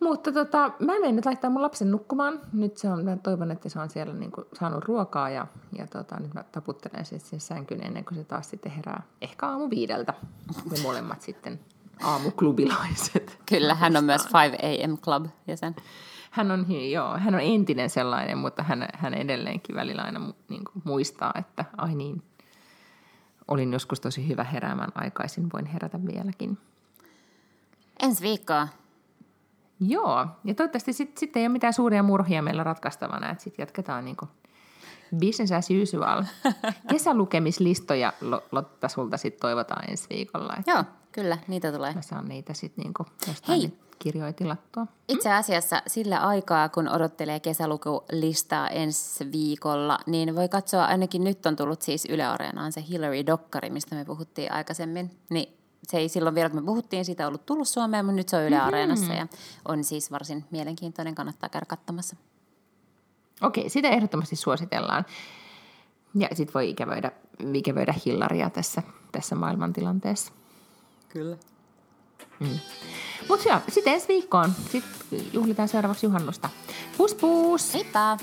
Mutta tota, mä menen nyt laittaa mun lapsen nukkumaan. Nyt se on, mä toivon, että se on siellä niin kuin saanut ruokaa ja, ja tota, nyt mä taputtelen sen siihen sänkyyn ennen kuin se taas sitten herää. Ehkä aamu viideltä. Me molemmat sitten aamuklubilaiset. Kyllä, hän on myös 5 AM Club jäsen. Hän on, joo, hän on entinen sellainen, mutta hän, hän edelleenkin välillä aina niin kuin muistaa, että ai niin, olin joskus tosi hyvä heräämään aikaisin, voin herätä vieläkin. Ensi viikkoa. Joo, ja toivottavasti sitten sit ei ole mitään suuria murhia meillä ratkaistavana, että sitten jatketaan niin kuin business as usual. <laughs> Kesälukemislistoja Lo- Lotta sulta sitten toivotaan ensi viikolla, että Joo, kyllä, niitä tulee. mä saan niitä sitten niin jostain Hei. nyt kirjoja tilattua. Itse asiassa sillä aikaa, kun odottelee kesälukulistaa ensi viikolla, niin voi katsoa, ainakin nyt on tullut siis Yle Areenaan se Hillary Dokkari, mistä me puhuttiin aikaisemmin. Niin se ei silloin vielä, kun me puhuttiin, siitä ollut tullut Suomeen, mutta nyt se on Yle Areenassa ja on siis varsin mielenkiintoinen, kannattaa käydä katsomassa. Okei, sitä ehdottomasti suositellaan. Ja sitten voi ikävöidä, ikävöidä Hillaria tässä, tässä maailmantilanteessa. Kyllä. Mutta joo, sitten ensi viikkoon. Sitten juhlitaan seuraavaksi juhannusta. Pus pus! Heippa!